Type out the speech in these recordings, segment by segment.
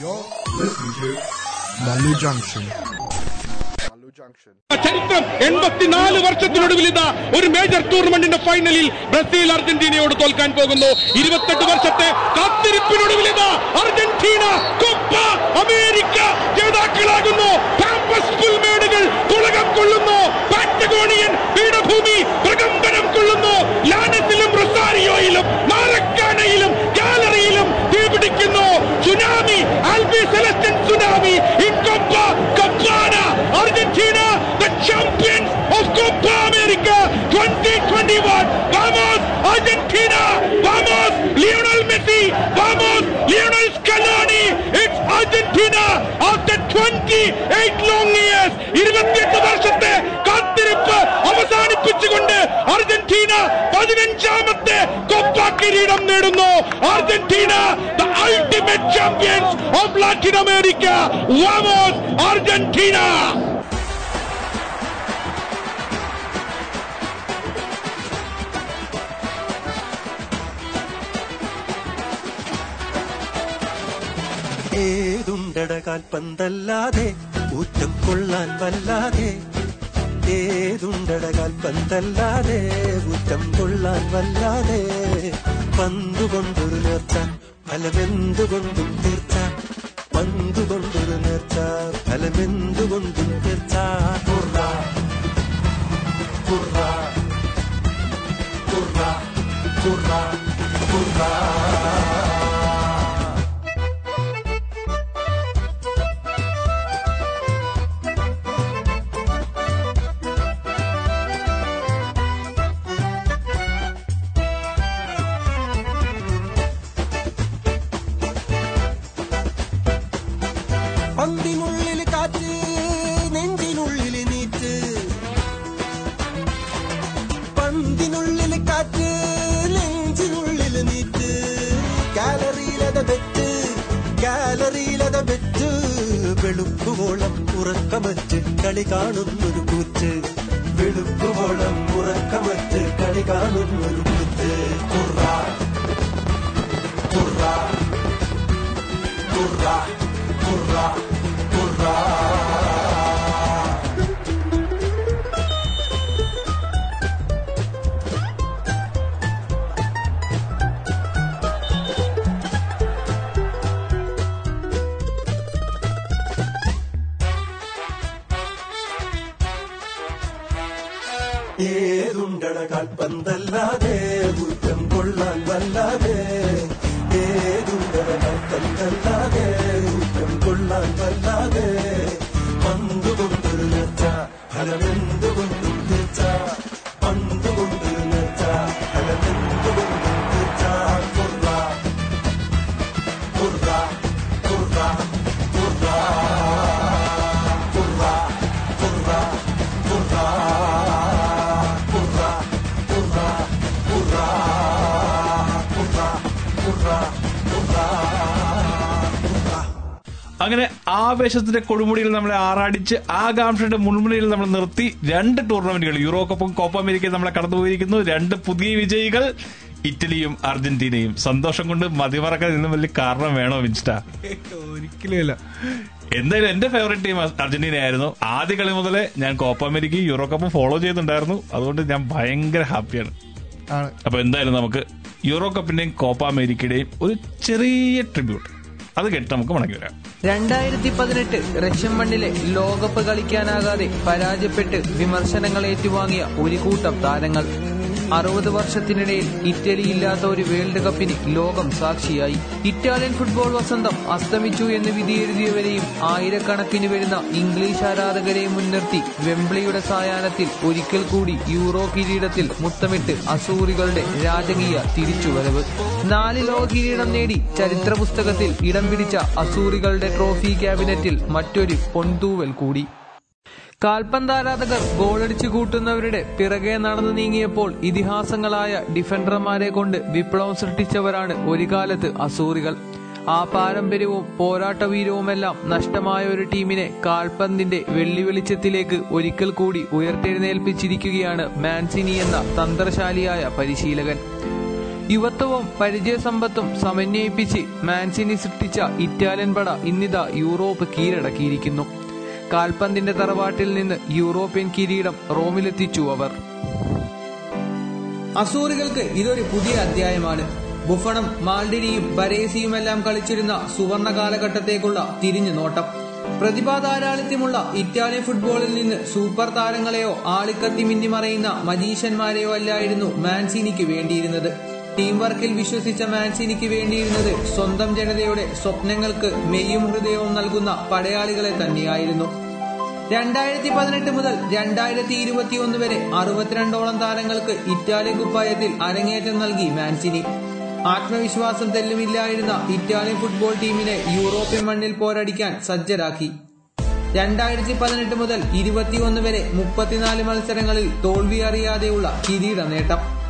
You're listening to Malu Junction. ചരിത്രം എൺപത്തിനാല് വർഷത്തിനൊടുവിൽ ഇതാ ഒരു മേജർ ടൂർണമെന്റിന്റെ ഫൈനലിൽ ബ്രസീൽ അർജന്റീനയോട് തോൽക്കാൻ പോകുന്നു. ഇരുപത്തെട്ട് വർഷത്തെ കാത്തിരിപ്പിനൊടുവിൽ ഇതാ അർജന്റീന കൊപ്പ അമേരിക്ക ജേതാക്കളാകുന്നു. കാമ്പസ് പുൽമേടുകൾ തുളകം കൊള്ളുന്നു. പാറ്റഗോണിയൻ പീഠഭൂമി പ്രകമ്പനം കൊള്ളുന്നു. ലാനസിലും റൊസാരിയോയിലും Calvi Celestin Tsunami in Copa Cabana, Argentina, the champions of Copa America 2021. Vamos, Argentina! Vamos, Lionel Messi vamos Lionel Scaloni it's Argentina after 28 long years 28 വർഷത്തെ കാത്തിരിപ്പ് അവസാനിപ്പിച്ചുകൊണ്ട് അർജന്റീന പതിനഞ്ചാമത്തെ കൊപ്പ കിരീടം നേടുന്നു Argentina the ultimate champions of Latin America vamos Argentina ഏതുണ്ടട കാൽപ്പന്തല്ലാതെ ഊറ്റം കൊള്ളാൻ വല്ലാതെ ഏതുണ്ടട കാൽപ്പന്തല്ലാതെ ഊറ്റം കൊള്ളാൻ വല്ലാതെ പന്തുകൊണ്ടൊരു നേർച്ച ഫലമെന്തുകൊണ്ടും തീർച്ച പന്തുകൊണ്ടൊരു നേർച്ച ഫലമെന്തുകൊണ്ടും തീർച്ച കുറ കുറ കുറ കുറ കുറ കാണുന്നൊരു കൂറ്റ് ആവേശത്തിന്റെ കൊടുമുടിയിൽ നമ്മളെ ആറാടിച്ച് ആകാംക്ഷയുടെ മുൾമുനയിൽ നമ്മൾ നിർത്തി രണ്ട് ടൂർണമെന്റുകൾ യൂറോ കപ്പും കോപ്പ അമേരിക്കയും നമ്മളെ കടന്നുപോയിരിക്കുന്നു. രണ്ട് പുതിയ വിജയികൾ ഇറ്റലിയും അർജന്റീനയും. സന്തോഷം കൊണ്ട് മതിമറക്കാൻ ഇന്നും വലിയ കാരണം വേണോ വിൻസ്റ്റ? ഒരിക്കലും എന്തായാലും എന്റെ ഫേവറേറ്റ് ടീം അർജന്റീന ആയിരുന്നു. ആദ്യ കളി മുതലേ ഞാൻ കോപ്പ അമേരിക്കയും യൂറോ കപ്പും ഫോളോ ചെയ്യുന്നുണ്ടായിരുന്നു അതുകൊണ്ട് ഞാൻ ഭയങ്കര ഹാപ്പിയാണ് അപ്പൊ എന്തായാലും നമുക്ക് യൂറോ കപ്പിന്റെയും കോപ്പ അമേരിക്കയുടെയും ഒരു ചെറിയ ട്രിബ്യൂട്ട് അത് കേട്ട് നമുക്ക് മടങ്ങി വരാം. രണ്ടായിരത്തി പതിനെട്ട് റഷ്യൻ മണ്ണിലെ ലോകകപ്പ് കളിക്കാനാകാതെ പരാജയപ്പെട്ട് വിമർശനങ്ങൾ ഏറ്റുവാങ്ങിയ ഒരു കൂട്ടം താരങ്ങൾ. അറുപത് വർഷത്തിനിടയിൽ ഇറ്റലി ഇല്ലാത്ത ഒരു വേൾഡ് കപ്പിന് ലോകം സാക്ഷിയായി. ഇറ്റാലിയൻ ഫുട്ബോൾ വസന്തം അസ്തമിച്ചു എന്ന് വിധിയെഴുതിയവരെയും ആയിരക്കണക്കിന് വരുന്ന ഇംഗ്ലീഷ് ആരാധകരെ മുൻനിർത്തി വെംബ്ലിയുടെ സായാഹ്നത്തിൽ ഒരിക്കൽ കൂടി യൂറോ കിരീടത്തിൽ മുത്തമിട്ട് അസൂറികളുടെ രാജകീയ തിരിച്ചുവരവ്. നാല് ലോക കിരീടം നേടി ചരിത്ര പുസ്തകത്തിൽ ഇടം പിടിച്ച അസൂറികളുടെ ട്രോഫി ക്യാബിനറ്റിൽ മറ്റൊരു പൊൻതൂവൽ കൂടി. കാൽപന്താരാധകർ ഗോളടിച്ചു കൂട്ടുന്നവരുടെ പിറകെ നടന്നു നീങ്ങിയപ്പോൾ ഇതിഹാസങ്ങളായ ഡിഫൻഡർമാരെ കൊണ്ട് വിപ്ലവം സൃഷ്ടിച്ചവരാണ് ഒരു കാലത്ത് അസൂറികൾ. ആ പാരമ്പര്യവും പോരാട്ടവീരവുമെല്ലാം നഷ്ടമായ ഒരു ടീമിനെ കാൽപന്തിന്റെ വെള്ളി വെളിച്ചത്തിലേക്ക് ഒരിക്കൽ കൂടി ഉയർത്തെഴുന്നേൽപ്പിച്ചിരിക്കുകയാണ് മാൻസിനി എന്ന തന്ത്രശാലിയായ പരിശീലകൻ. യുവത്വവും പരിചയസമ്പത്തും സമന്വയിപ്പിച്ച് മാൻസിനി സൃഷ്ടിച്ച ഇറ്റാലിയൻ പട ഇന്നിതാ യൂറോപ്പ് കീഴടക്കിയിരിക്കുന്നു. കാൽപന്തിന്റെ തറവാട്ടിൽ നിന്ന് യൂറോപ്യൻ കിരീടം റോമിലെത്തിച്ചു അവർ. അസൂറികൾക്ക് ഇതൊരു പുതിയ അധ്യായമാണ്. ബുഫണും മാൽഡിനിയും ബരേസിയുമെല്ലാം കളിച്ചിരുന്ന സുവർണ കാലഘട്ടത്തേക്കുള്ള തിരിഞ്ഞു നോട്ടം. പ്രതിഭാധാരാളിത്യമുള്ള ഇറ്റാലിയൻ ഫുട്ബോളിൽ നിന്ന് സൂപ്പർ താരങ്ങളെയോ ആളിക്കത്തി മിന്നിമറയുന്ന മജീഷ്യന്മാരെയോ അല്ലായിരുന്നു മാൻസിനിക്ക് വേണ്ടിയിരുന്നത്. ടീം വർക്കിൽ വിശ്വസിച്ച മാൻസിനിക്ക് വേണ്ടിയിരുന്നത് സ്വന്തം ജനതയുടെ സ്വപ്നങ്ങൾക്ക് മെയ്യും ഹൃദയവും നൽകുന്ന പടയാളികളെ തന്നെയായിരുന്നു. രണ്ടായിരത്തി പതിനെട്ട് മുതൽ രണ്ടായിരത്തി ഇരുപത്തിയൊന്ന് വരെ അറുപത്തിരണ്ടോളം താരങ്ങൾക്ക് ഇറ്റാലിയൻ കുപ്പായത്തിൽ അരങ്ങേറ്റം നൽകി മാൻസിനി. ആത്മവിശ്വാസം തെല്ലുമില്ലായിരുന്ന ഇറ്റാലിയൻ ഫുട്ബോൾ ടീമിനെ യൂറോപ്യൻ മണ്ണിൽ പോരടിക്കാൻ സജ്ജരാക്കി. രണ്ടായിരത്തി പതിനെട്ട് മുതൽ ഇരുപത്തിയൊന്ന് വരെ മുപ്പത്തിനാല് മത്സരങ്ങളിൽ തോൽവി അറിയാതെയുള്ള കിരീട നേട്ടം.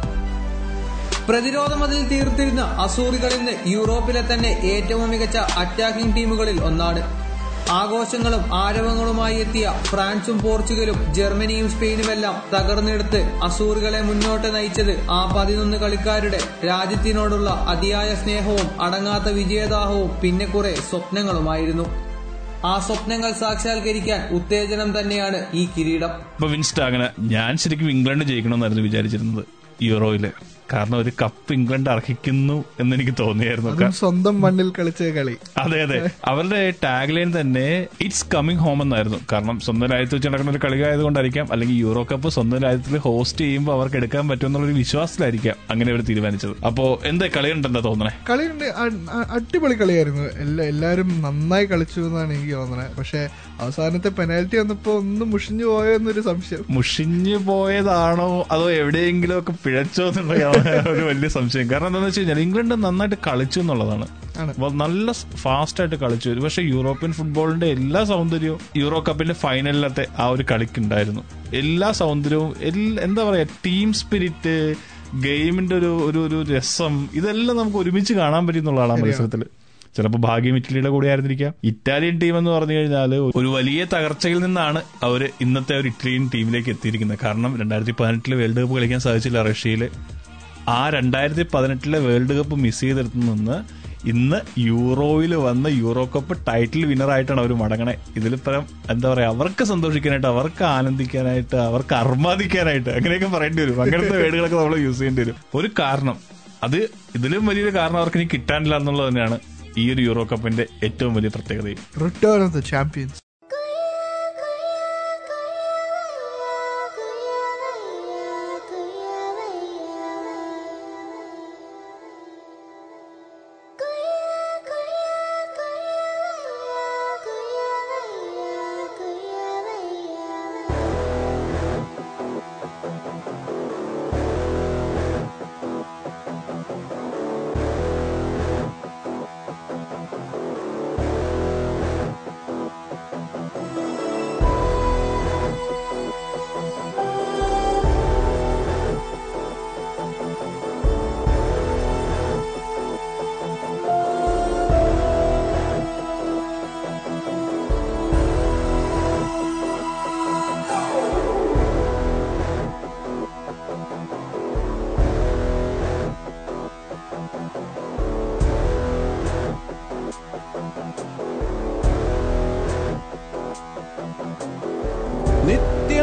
പ്രതിരോധ മതിൽ തീർത്തിരുന്ന അസൂറികൾ ഇന്ന് യൂറോപ്പിലെ തന്നെ ഏറ്റവും മികച്ച അറ്റാക്കിംഗ് ടീമുകളിൽ ഒന്നാണ്. ആഘോഷങ്ങളും ആരവങ്ങളുമായി എത്തിയ ഫ്രാൻസും പോർച്ചുഗലും ജർമ്മനിയും സ്പെയിനുമെല്ലാം തകർന്നെടുത്ത് അസൂറുകളെ മുന്നോട്ട് നയിച്ചത് ആ പതിനൊന്ന് കളിക്കാരുടെ രാജ്യത്തിനോടുള്ള അതിയായ സ്നേഹവും അടങ്ങാത്ത വിജയദാഹവും പിന്നെ കുറെ സ്വപ്നങ്ങളുമായിരുന്നു. ആ സ്വപ്നങ്ങൾ സാക്ഷാത്കരിക്കാൻ ഉത്തേജനം തന്നെയാണ് ഈ കിരീടം. അങ്ങനെ ഞാൻ ശരിക്കും ഇംഗ്ലണ്ട് ജയിക്കണമെന്നായിരുന്നു വിചാരിച്ചിരുന്നത് യൂറോയിൽ. കാരണം ഒരു കപ്പ് ഇംഗ്ലണ്ട് അർഹിക്കുന്നു എന്ന് എനിക്ക് തോന്നിയായിരുന്നു സ്വന്തം മണ്ണിൽ കളിച്ച കളി. അതെ അതെ. അവരുടെ ടാഗ് ലൈൻ തന്നെ ഇറ്റ്സ് കമ്മിങ് ഹോം എന്നായിരുന്നു. കാരണം സ്വന്തം രാജ്യത്ത് വെച്ച് നടക്കുന്ന ഒരു കളി ആയതുകൊണ്ടായിരിക്കാം അല്ലെങ്കിൽ യൂറോ കപ്പ് സ്വന്തം രാജ്യത്തിൽ ഹോസ്റ്റ് ചെയ്യുമ്പോൾ അവർക്ക് എടുക്കാൻ പറ്റും എന്നുള്ളൊരു വിശ്വാസത്തിലായിരിക്കാം അങ്ങനെ അവർ തീരുമാനിച്ചത്. അപ്പോ എന്താ കളി ഉണ്ടെന്താ തോന്നണേ? കളിയുണ്ട്. അടിപൊളി കളിയായിരുന്നു. എല്ലാ എല്ലാരും നന്നായി കളിച്ചു എന്നാണ് എനിക്ക് തോന്നണേ. പക്ഷെ അവസാനത്തെ പെനാൽറ്റി വന്നപ്പോ ഒന്ന് മുഷിഞ്ഞു പോയോ എന്നൊരു സംശയം. മുഷിഞ്ഞു പോയതാണോ? അതോ എവിടെയെങ്കിലും ഒക്കെ പിഴച്ചോ എന്നുള്ളതാണ് ഒരു വലിയ സംശയം. കാരണം എന്താണെന്ന് വെച്ച് കഴിഞ്ഞാൽ ഇംഗ്ലണ്ട് നന്നായിട്ട് കളിച്ചു എന്നുള്ളതാണ്. നല്ല ഫാസ്റ്റ് ആയിട്ട് കളിച്ചു. പക്ഷെ പക്ഷേ യൂറോപ്യൻ ഫുട്ബോളിന്റെ എല്ലാ സൗന്ദര്യവും യൂറോ കപ്പിന്റെ ഫൈനലിലത്തെ ആ ഒരു കളിക്കുണ്ടായിരുന്നു. എല്ലാ സൗന്ദര്യവും എന്താ പറയാ ടീം സ്പിരിറ്റ് ഗെയിമിന്റെ ഒരു ഒരു ഒരു രസം ഇതെല്ലാം നമുക്ക് ഒരുമിച്ച് കാണാൻ പറ്റും എന്നുള്ളതാണ് ആ മത്സരത്തിൽ. ചിലപ്പോൾ ഭാഗ്യം ഇറ്റലിയുടെ കൂടെ ആയിരുന്നിരിക്കാം. ഇറ്റാലിയൻ ടീം എന്ന് പറഞ്ഞു കഴിഞ്ഞാൽ ഒരു വലിയ തകർച്ചയിൽ നിന്നാണ് അവർ ഇന്നത്തെ ഒരു ഇറ്റാലിയൻ ടീമിലേക്ക് എത്തിയിരിക്കുന്നത്. കാരണം രണ്ടായിരത്തി പതിനെട്ടിൽ വേൾഡ് കപ്പ് കളിക്കാൻ സാധിച്ചില്ല റഷ്യയിൽ ആ രണ്ടായിരത്തി പതിനെട്ടിലെ വേൾഡ് കപ്പ് മിസ് ചെയ്തെടുത്തു നിന്ന് ഇന്ന് യൂറോയിൽ വന്ന യൂറോ കപ്പ് ടൈറ്റിൽ വിന്നറായിട്ടാണ് അവർ മടങ്ങണേ. ഇതിൽ പരം എന്താ പറയാ അവർക്ക് സന്തോഷിക്കാനായിട്ട് അവർക്ക് ആനന്ദിക്കാനായിട്ട് അവർക്ക് അർമാദിക്കാനായിട്ട് അങ്ങനെയൊക്കെ പറയേണ്ടി വരും. അങ്ങനത്തെ വേടുകളൊക്കെ നമ്മൾ യൂസ് ചെയ്യേണ്ടി വരും. ഒരു കാരണം അത് ഇതിലും വലിയൊരു കാരണം അവർക്ക് ഇനി കിട്ടാനില്ല എന്നുള്ളത് തന്നെയാണ് ഈ ഒരു യൂറോ കപ്പിന്റെ ഏറ്റവും വലിയ പ്രത്യേകതയും. റിട്ടേൺ ഓഫ് ദ ചാമ്പ്യൻസ്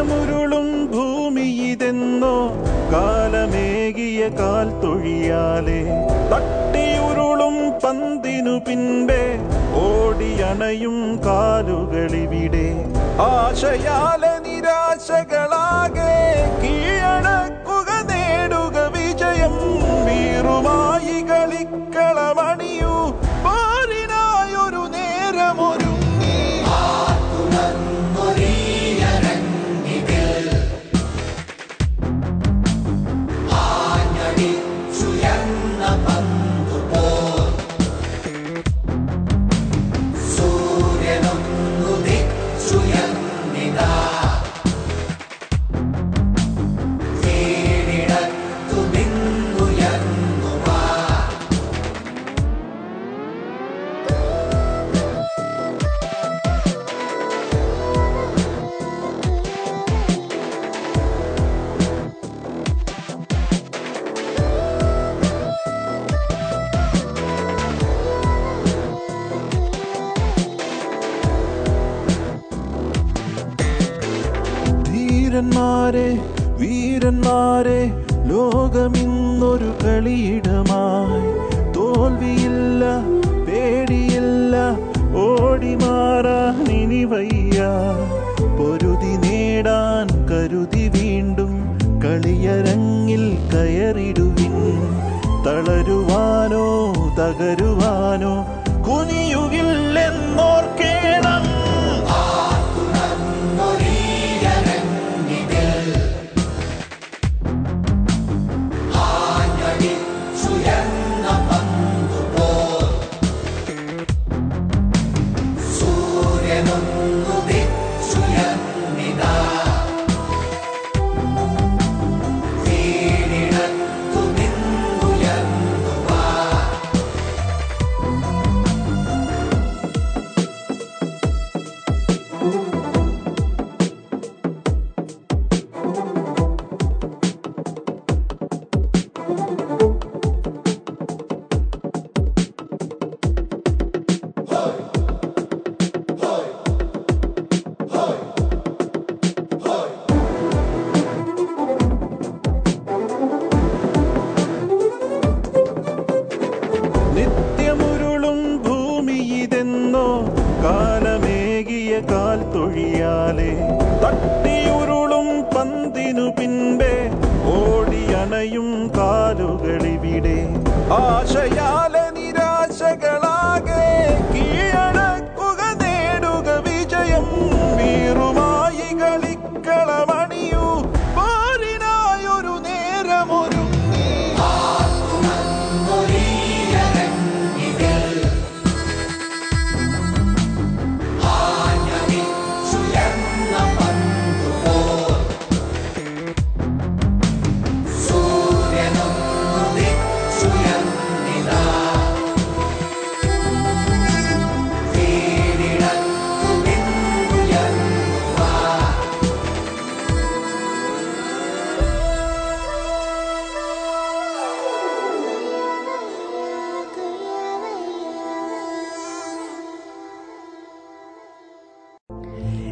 നിത്യമുരുളും ഭൂമി ഇതെന്നോ കാലമേകിയ കാൽ തൊഴിയാലെ തട്ടിയുരുളും പന്തിനു പിൻപേ ഓടിയണയും കാലുകളിവിടെ. ആശയാലെ നിരാശകളാകെ കീഴടക്കുക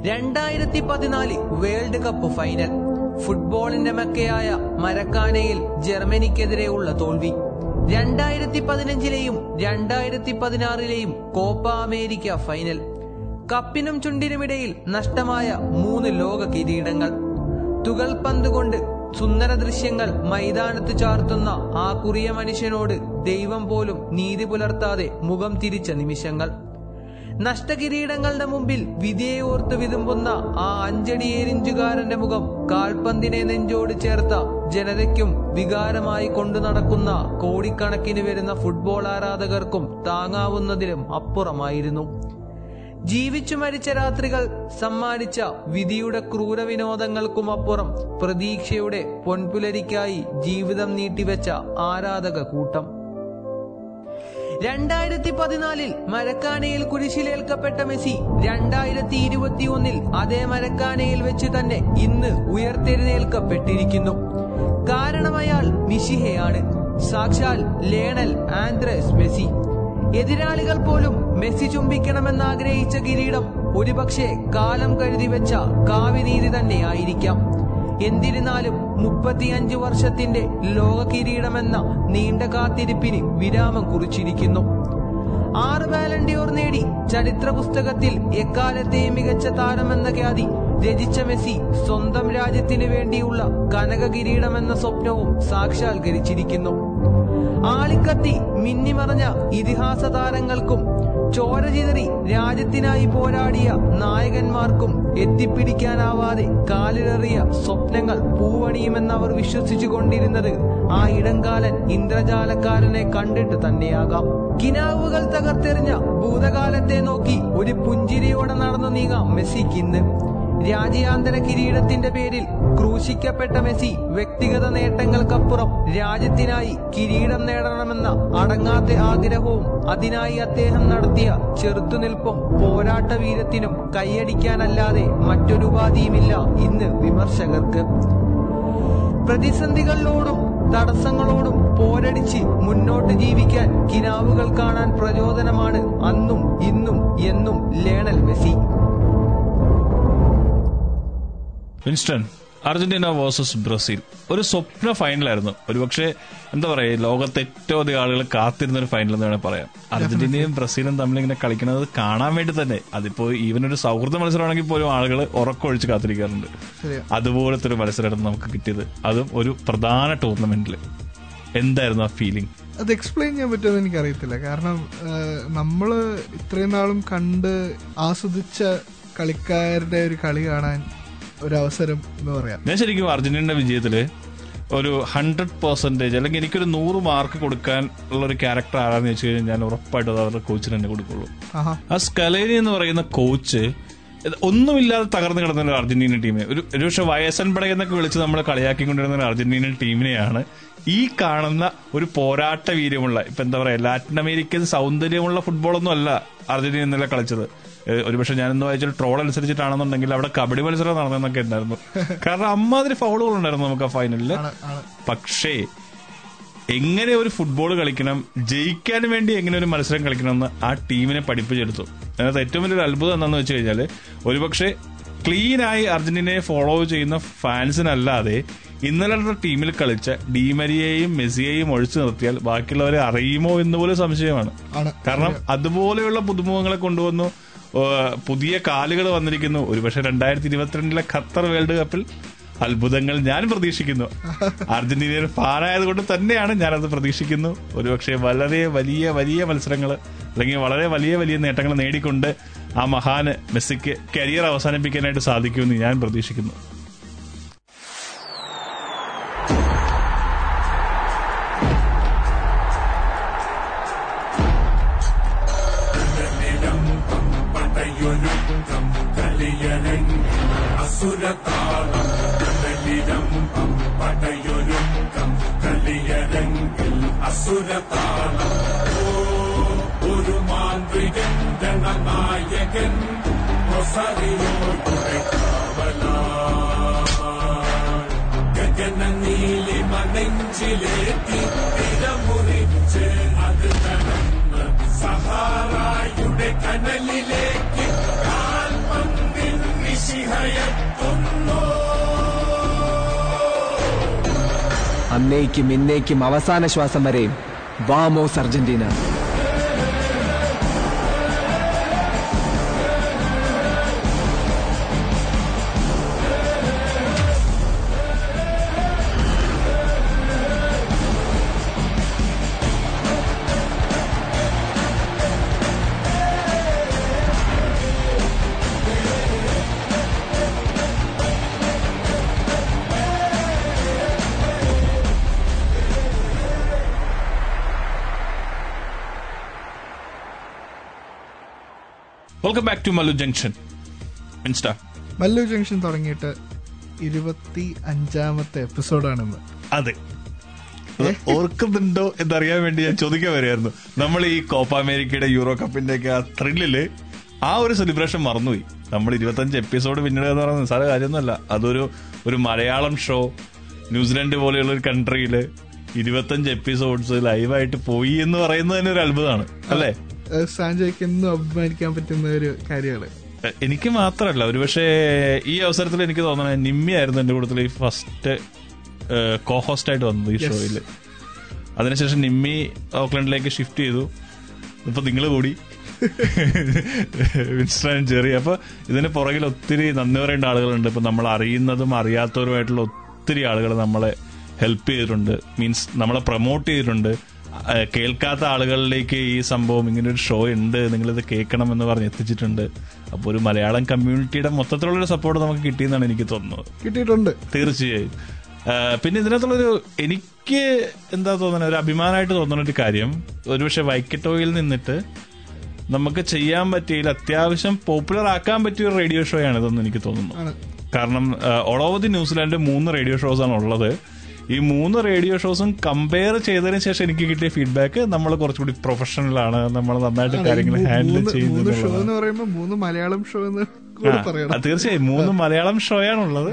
രണ്ടായിരത്തി പതിനാല് വേൾഡ് കപ്പ് ഫൈനൽ. ഫുട്ബോളിന്റെ മക്കയായ മരക്കാനയിൽ ജർമ്മനിക്കെതിരെയുള്ള തോൽവി. രണ്ടായിരത്തി പതിനഞ്ചിലെയും രണ്ടായിരത്തി പതിനാറിലെയും കോപ്പ അമേരിക്ക ഫൈനൽ. കപ്പിനും ചുണ്ടിനുമിടയിൽ നഷ്ടമായ മൂന്ന് ലോക കിരീടങ്ങൾ. തുകൽ പന്ത് കൊണ്ട് സുന്ദര ദൃശ്യങ്ങൾ മൈതാനത്ത് ചാർത്തുന്ന ആ കുറിയ മനുഷ്യനോട് ദൈവം പോലും നീതി പുലർത്താതെ മുഖം തിരിച്ച നിമിഷങ്ങൾ. നഷ്ടകിരീടങ്ങളുടെ മുമ്പിൽ വിധിയെ ഓർത്ത് വിതുമ്പുന്ന ആ അഞ്ചടി ഏരിഞ്ചുകാരന്റെ മുഖം കാൽപന്തിനെ നെഞ്ചോട് ചേർത്ത ജനതയ്ക്കും വികാരമായി കൊണ്ടു നടക്കുന്ന കോടിക്കണക്കിന് വരുന്ന ഫുട്ബോൾ ആരാധകർക്കും താങ്ങാവുന്നതിലും അപ്പുറമായിരുന്നു. ജീവിച്ചു മരിച്ച രാത്രികൾ സമ്മാനിച്ച വിധിയുടെ ക്രൂരവിനോദങ്ങൾക്കും അപ്പുറം പ്രതീക്ഷയുടെ പൊൻപുലരിക്കായി ജീവിതം നീട്ടിവെച്ച ആരാധക കൂട്ടം. രണ്ടായിരത്തി പതിനാലിൽ മരക്കാനയിൽ കുരിശിലേൽക്കപ്പെട്ട മെസ്സി രണ്ടായിരത്തി ഇരുപത്തി ഒന്നിൽ അതേ മരക്കാനയിൽ വെച്ച് തന്നെ ഇന്ന് ഉയർത്തെഴുന്നേൽക്കപ്പെട്ടിരിക്കുന്നു. കാരണം അയാൾ മിശിഹയാണ്. സാക്ഷാൽ ലേണൽ ആൻഡ്രസ് മെസ്സി. എതിരാളികൾ പോലും മെസ്സി ചുംബിക്കണമെന്ന് ആഗ്രഹിച്ച കിരീടം ഒരുപക്ഷെ കാലം കരുതി വെച്ച കാവിനീതി തന്നെയായിരിക്കാം. എന്നിരുന്നാലും മുപ്പത്തിയഞ്ച് വർഷത്തിന്റെ ലോക കിരീടമെന്ന നീണ്ട കാത്തിരിപ്പിന് വിരാമം കുറിച്ചിരിക്കുന്നു. ആറ് വാലണ്ടിയോർ നേടി ചരിത്ര പുസ്തകത്തിൽ എക്കാലത്തെയും മികച്ച താരമെന്ന ഖ്യാതി രചിച്ച മെസ്സി സ്വന്തം രാജ്യത്തിന് വേണ്ടിയുള്ള കനക കിരീടമെന്ന സ്വപ്നവും സാക്ഷാത്കരിച്ചിരിക്കുന്നു. ആളിക്കത്തി മിന്നിമറഞ്ഞ ഇതിഹാസ താരങ്ങൾക്കും ചോര ചിതറി രാജ്യത്തിനായി പോരാടിയ നായകന്മാർക്കും എത്തിപ്പിടിക്കാനാവാതെ കാലിലെറിയ സ്വപ്നങ്ങൾ പൂവണിയുമെന്നവർ വിശ്വസിച്ചു കൊണ്ടിരുന്നത് ആ ഇടങ്കാലൻ ഇന്ദ്രജാലക്കാരനെ കണ്ടിട്ട് തന്നെയാകാം. കിനാവുകൾ തകർത്തെറിഞ്ഞ ഭൂതകാലത്തെ നോക്കി ഒരു പുഞ്ചിരിയോടെ നടന്നു നീങ്ങാം മെസ്സിക്ക് ഇന്ന്. രാജ്യാന്തര കിരീടത്തിന്റെ പേരിൽ ക്രൂശിക്കപ്പെട്ട മെസ്സി വ്യക്തിഗത നേട്ടങ്ങൾക്കപ്പുറം രാജ്യത്തിനായി കിരീടം നേടണമെന്ന അടങ്ങാത്ത ആഗ്രഹവും അതിനായി അദ്ദേഹം നടത്തിയ ചെറുത്തുനിൽപ്പും പോരാട്ട വീരത്തിനും കൈയടിക്കാനല്ലാതെ മറ്റൊരു ഉപാധിയുമില്ല ഇന്ന് വിമർശകർക്ക്. പ്രതിസന്ധികളിലോടും തടസ്സങ്ങളോടും പോരടിച്ച് മുന്നോട്ട് ജീവിക്കാൻ കിനാവുകൾ കാണാൻ പ്രചോദനമാണ് അന്നും ഇന്നും എന്നും Lionel Messi. Winston Argentina versus Brazil. ഒരു സ്വപ്ന ഫൈനലായിരുന്നു. ഒരുപക്ഷെ എന്താ പറയാ ലോകത്തെ ഏറ്റവും അധികം ആളുകൾ കാത്തിരുന്ന ഒരു ഫൈനൽ എന്ന് വേണമെങ്കിൽ പറയാം. അർജന്റീനയും ബ്രസീലും തമ്മിൽ ഇങ്ങനെ കളിക്കുന്നത് കാണാൻ വേണ്ടി തന്നെ. അതിപ്പോ ഈവൻ ഒരു സൗഹൃദ മത്സരമാണെങ്കിൽ പോലും ആളുകൾ ഉറക്കമൊഴിച്ച് കാത്തിരിക്കാറുണ്ട്. അതുപോലത്തെ ഒരു മത്സരമായിരുന്നു നമുക്ക് കിട്ടിയത്. അതും ഒരു പ്രധാന ടൂർണമെന്റിൽ എന്തായിരുന്നു ആ ഫീലിംഗ് അത് എക്സ്പ്ലെയിൻ ചെയ്യാൻ പറ്റുമെന്ന് എനിക്കറിയത്തില്ല. കാരണം നമ്മൾ നമ്മൾ ഇത്രയും നാളും കണ്ട് ആസ്വദിച്ച കളിക്കാരുടെ ഒരു കളി കാണാൻ ഒരു അവസരം എന്ന് പറയാം. ഞാൻ ശരിക്കും അർജന്റീനയുടെ വിജയത്തിൽ ഒരു ഹൺഡ്രഡ് പെർസെന്റേജ് അല്ലെങ്കിൽ എനിക്കൊരു നൂറ് മാർക്ക് കൊടുക്കാൻ ഉള്ള ഒരു ക്യാരക്ടർ ആരാന്ന് വെച്ച് കഴിഞ്ഞാൽ ഞാൻ ഉറപ്പായിട്ടും അത് അവരുടെ കോച്ചിന് തന്നെ കൊടുക്കുള്ളൂ. ആ സ്കലേനി എന്ന് പറയുന്ന കോച്ച് ഒന്നുമില്ലാതെ തകർന്നു കിടന്ന ഒരു അർജന്റീന ടീമിനെ ഒരു ഒരു പക്ഷെ വയസ്സൻ പട എന്നൊക്കെ വിളിച്ച് നമ്മൾ കളിയാക്കിക്കൊണ്ടിരുന്ന ഒരു അർജന്റീനൻ ടീമിനെയാണ് ഈ കാണുന്ന ഒരു പോരാട്ട വീര്യമുള്ള ഇപ്പൊ എന്താ പറയാ ലാറ്റിൻ അമേരിക്കൻ സൗന്ദര്യമുള്ള ഫുട്ബോളൊന്നും അല്ല അർജന്റീന ഇന്നലെ കളിച്ചത്. ഒരുപക്ഷെ ഞാനെന്ന് വായിച്ചാൽ ട്രോൾ അനുസരിച്ചിട്ടാണെന്നുണ്ടെങ്കിൽ അവിടെ കബഡി മത്സരം നടന്നെന്നൊക്കെ ഉണ്ടായിരുന്നു. കാരണം അമ്മാതിരി ഫൗളുകൾ ഉണ്ടായിരുന്നു നമുക്ക് ആ ഫൈനലിൽ പക്ഷേ എങ്ങനെ ഒരു ഫുട്ബോൾ കളിക്കണം ജയിക്കാൻ വേണ്ടി എങ്ങനെ ഒരു മത്സരം കളിക്കണം എന്ന് ആ ടീമിനെ പഠിപ്പിച്ചെടുത്തു. അതിനകത്ത് ഏറ്റവും വലിയൊരു അത്ഭുതം എന്താണെന്ന് വെച്ച് കഴിഞ്ഞാൽ ഒരുപക്ഷെ ക്ലീനായി അർജന്റീനയെ ഫോളോ ചെയ്യുന്ന ഫാൻസിനല്ലാതെ ഇന്നലെ ടീമിൽ കളിച്ച ഡീമരിയെയും മെസ്സിയെയും ഒഴിച്ചു നിർത്തിയാൽ ബാക്കിയുള്ളവരെ അറിയുമോ എന്ന് പോലും സംശയമാണ്. കാരണം അതുപോലെയുള്ള പുതുമുഖങ്ങളെ കൊണ്ടുവന്നു പുതിയ കാലുകൾ വന്നിരിക്കുന്നു. ഒരുപക്ഷെ രണ്ടായിരത്തി ഇരുപത്തിരണ്ടിലെ ഖത്തർ വേൾഡ് കപ്പിൽ അത്ഭുതങ്ങൾ ഞാൻ പ്രതീക്ഷിക്കുന്നു. അർജന്റീനയിൽ ഫാനായതുകൊണ്ട് തന്നെയാണ് ഞാനത് പ്രതീക്ഷിക്കുന്നു. ഒരുപക്ഷെ വളരെ വലിയ വലിയ മത്സരങ്ങൾ അല്ലെങ്കിൽ വളരെ വലിയ വലിയ നേട്ടങ്ങൾ നേടിക്കൊണ്ട് ആ മഹാന് മെസ്സിക്ക് കരിയർ അവസാനിപ്പിക്കാനായിട്ട് സാധിക്കുമെന്ന് ഞാൻ പ്രതീക്ഷിക്കുന്നു. സുരതാളം ഒരു മാന്ത്രികൻ ഗണനായകൻ ഗഗന നീലി മനെഞ്ചിലേറ്റി തിരമുറിച്ച് അത് തടന്ന് സഹാറായുടെ കനലിലേക്ക് കാൽപന്തിൽ നിശിഹയത്തുന്നോ അന്നേക്കും ഇന്നേക്കും അവസാന ശ്വാസം വരെയും. വാമോസ് Argentina welcome back to Mallu Junction Insta Mallu Junction തുടങ്ങിയിട്ട് ഇരുപത്തി അഞ്ചാമത്തെ എപ്പിസോഡാണിന്ന് അതെ ഓർക്കുന്നുണ്ടോ എന്നറിയാൻ വേണ്ടി ഞാൻ ചോദിക്കാൻ വരികയായിരുന്നു. നമ്മൾ ഈ കോപ്പ അമേരിക്കയുടെ യൂറോ കപ്പിന്റെ ഒക്കെ ആ ത്രില്ലിൽ ആ ഒരു സെലിബ്രേഷൻ മറന്നുപോയി. നമ്മൾ ഇരുപത്തഞ്ച് എപ്പിസോഡ് പിന്നീട് എന്ന് പറയുന്നത് സാറേ കാര്യമൊന്നുമല്ല. അതൊരു ഒരു മലയാളം ഷോ ന്യൂസിലൻഡ് പോലെയുള്ള ഒരു കൺട്രിയിൽ ഇരുപത്തഞ്ച് എപ്പിസോഡ്സ് ലൈവായിട്ട് പോയി എന്ന് പറയുന്നത് തന്നെ ഒരു അത്ഭുതമാണ്. അല്ലേ? സാൻജോയ്ക്ക് എന്നും അഭിമാനിക്കാൻ പറ്റുന്ന ഒരു കാര്യമാണ്. എനിക്ക് മാത്രമല്ല ഒരുപക്ഷെ ഈ അവസരത്തിൽ എനിക്ക് തോന്നണേ നിമ്മിയായിരുന്നു എന്റെ കൂട്ടത്തിൽ ഈ ഫസ്റ്റ് കോ ഹോസ്റ്റ് ആയിട്ട് വന്നത് ഈ ഷോയിൽ ഷോയിൽ അതിനുശേഷം നിമ്മി ഓക്ലൻഡിലേക്ക് ഷിഫ്റ്റ് ചെയ്തു. ഇപ്പൊ നിങ്ങൾ കൂടി. Winston Jerry. അപ്പൊ ഇതിന് പുറകിൽ ഒത്തിരി നന്ദി പറയേണ്ട ആളുകളുണ്ട്. ഇപ്പൊ നമ്മൾ അറിയുന്നതും അറിയാത്തവരുമായിട്ടുള്ള ഒത്തിരി ആളുകൾ നമ്മളെ ഹെൽപ്പ് ചെയ്തിട്ടുണ്ട്. മീൻസ് നമ്മളെ പ്രൊമോട്ട് ചെയ്തിട്ടുണ്ട്. കേൾക്കാത്ത ആളുകളിലേക്ക് ഈ സംഭവം ഇങ്ങനെ ഒരു ഷോ ഉണ്ട് നിങ്ങളിത് കേൾക്കണം എന്ന് പറഞ്ഞ് എത്തിച്ചിട്ടുണ്ട്. അപ്പോൾ ഒരു മലയാളം കമ്മ്യൂണിറ്റിയുടെ മൊത്തത്തിലുള്ള ഒരു സപ്പോർട്ട് നമുക്ക് കിട്ടിയെന്നാണ് എനിക്ക് തോന്നുന്നത്. കിട്ടിയിട്ടുണ്ട്. തീർച്ചയായും. പിന്നെ ഇതിനകത്തുള്ളൊരു എനിക്ക് എന്താ തോന്നുന്നത് ഒരു അഭിമാനമായിട്ട് തോന്നുന്ന ഒരു കാര്യം ഒരുപക്ഷെ വൈക്കറ്റോയിൽ നിന്നിട്ട് നമുക്ക് ചെയ്യാൻ പറ്റിയതിൽ അത്യാവശ്യം പോപ്പുലർ ആക്കാൻ പറ്റിയ ഒരു റേഡിയോ ഷോ ആണ് ഇതെന്ന് എനിക്ക് തോന്നുന്നു. കാരണം all over the New Zealand മൂന്ന് റേഡിയോ ഷോസ് ആണ് ഉള്ളത്. ഈ മൂന്ന് റേഡിയോ ഷോസും കമ്പയർ ചെയ്തതിന് ശേഷം എനിക്ക് കിട്ടിയ ഫീഡ്ബാക്ക് നമ്മൾ കുറച്ചുകൂടി പ്രൊഫഷണൽ ആണ്. നമ്മൾ നന്നായിട്ട്. കാര്യങ്ങൾ ഹാൻഡിൽ മൂന്ന് ഷോ ചെയ്യുന്നത് എന്ന് പറയുമ്പോൾ മൂന്ന് മലയാളം ഷോ എന്ന് തീർച്ചയായും. മൂന്ന് മലയാളം ഷോയാണുള്ളത്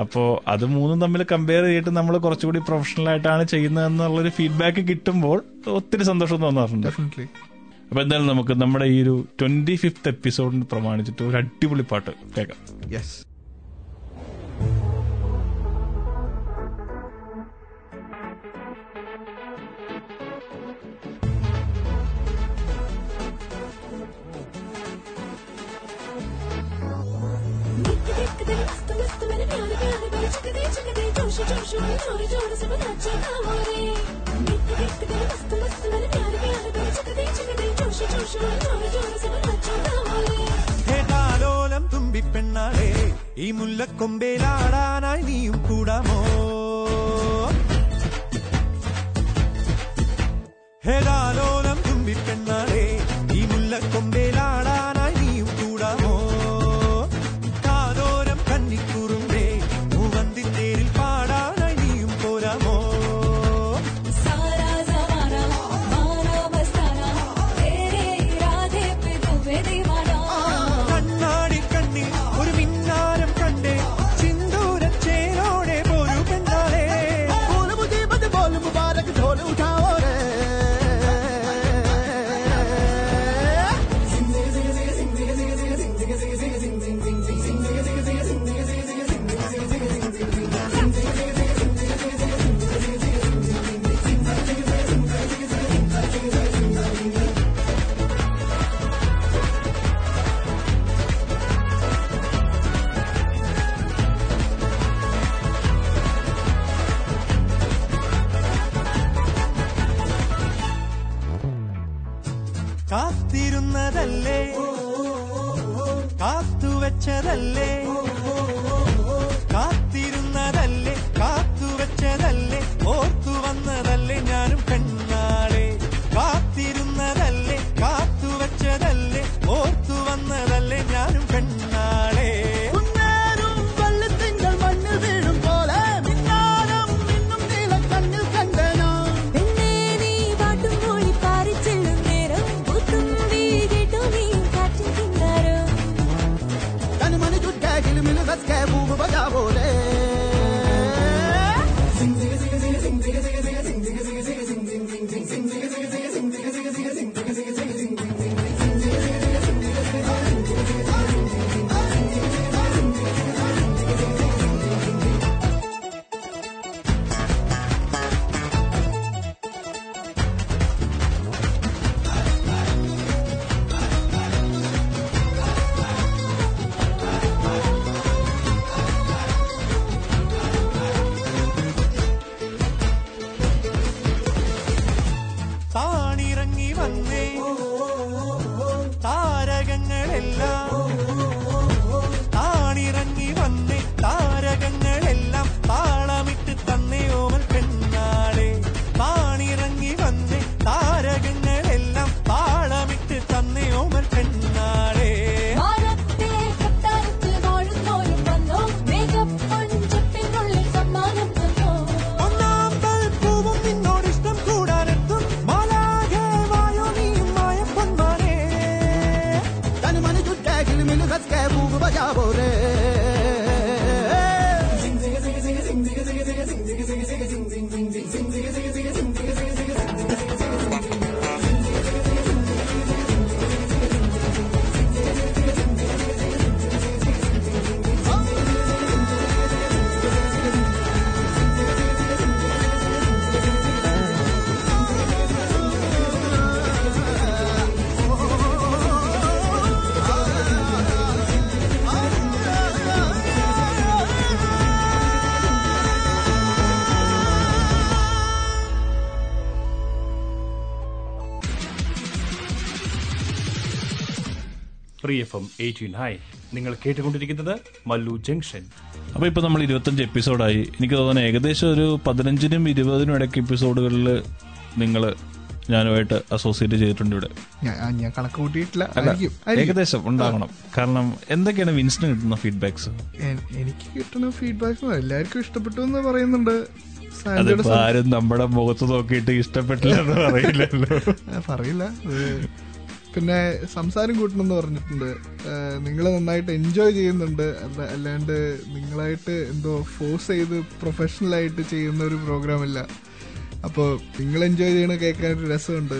അപ്പോ അത് മൂന്നും തമ്മിൽ കമ്പയർ ചെയ്തിട്ട് നമ്മൾ കുറച്ചുകൂടി പ്രൊഫഷണൽ ആയിട്ടാണ് ചെയ്യുന്നത് എന്നുള്ളൊരു ഫീഡ്ബാക്ക് കിട്ടുമ്പോൾ ഒത്തിരി സന്തോഷം തോന്നാറുണ്ട്. ഡെഫിനറ്റ്ലി അപ്പൊ എന്തായാലും നമുക്ക് നമ്മുടെ ഈ ഒരു ട്വന്റി ഫിഫ്ത് എപ്പിസോഡിന് പ്രമാണിച്ചിട്ട് ഒരു അടിപൊളി പാട്ട് കേൾക്കാം. യെസ് ഹേ താലോലം തുമ്പിപ്പെണ്ണാളെ ഈ മുല്ലക്കൊമ്പേലാടാനായി നീയും കൂടാമോ ഹേ താലോലം തുമ്പിപ്പെണ്ണാളെ ഈ കാത്തുവച്ചതല്ലേ എയ്റ്റീൻ ഹൈ നിങ്ങൾ കേട്ടുകൊണ്ടിരിക്കുന്നത് മല്ലു ജംഗ്ഷൻ. അപ്പൊ ഇപ്പൊ നമ്മൾ ഇരുപത്തഞ്ച് എപ്പിസോഡായി. എനിക്ക് തോന്നുന്നു ഏകദേശം ഒരു പതിനഞ്ചിനും ഇരുപതിനും ഇടയ്ക്ക് എപ്പിസോഡുകളിൽ നിങ്ങൾ ഞാനുമായിട്ട് അസോസിയേറ്റ് ചെയ്തിട്ടുണ്ട് ഇവിടെ. ഞാൻ കണക്ക് കൂട്ടിയിട്ടില്ല. ഏകദേശം ഉണ്ടാകണം. കാരണം എന്തൊക്കെയാണ് വിൻസിന് കിട്ടുന്ന ഫീഡ്ബാക്സ് എനിക്ക് കിട്ടുന്ന ഫീഡ്ബാക്ക് എല്ലാവർക്കും ഇഷ്ടപ്പെട്ടു എന്ന് പറയുന്നുണ്ട്. ആരും നമ്മുടെ മുഖത്ത് നോക്കിയിട്ട് ഇഷ്ടപ്പെട്ടില്ല എന്ന് പറയില്ലല്ലോ. പറയില്ല. പിന്നെ സംസാരം കൂട്ടണമെന്ന് പറഞ്ഞിട്ടുണ്ട്. നിങ്ങൾ നന്നായിട്ട് എൻജോയ് ചെയ്യുന്നുണ്ട്. അല്ല അല്ലാണ്ട് നിങ്ങളായിട്ട് എന്തോ ഫോഴ്സ് ചെയ്ത് പ്രൊഫഷണലായിട്ട് ചെയ്യുന്ന ഒരു പ്രോഗ്രാം അല്ല അപ്പോൾ നിങ്ങൾ എൻജോയ് ചെയ്യണ കേൾക്കാൻ ഒരു രസമുണ്ട്.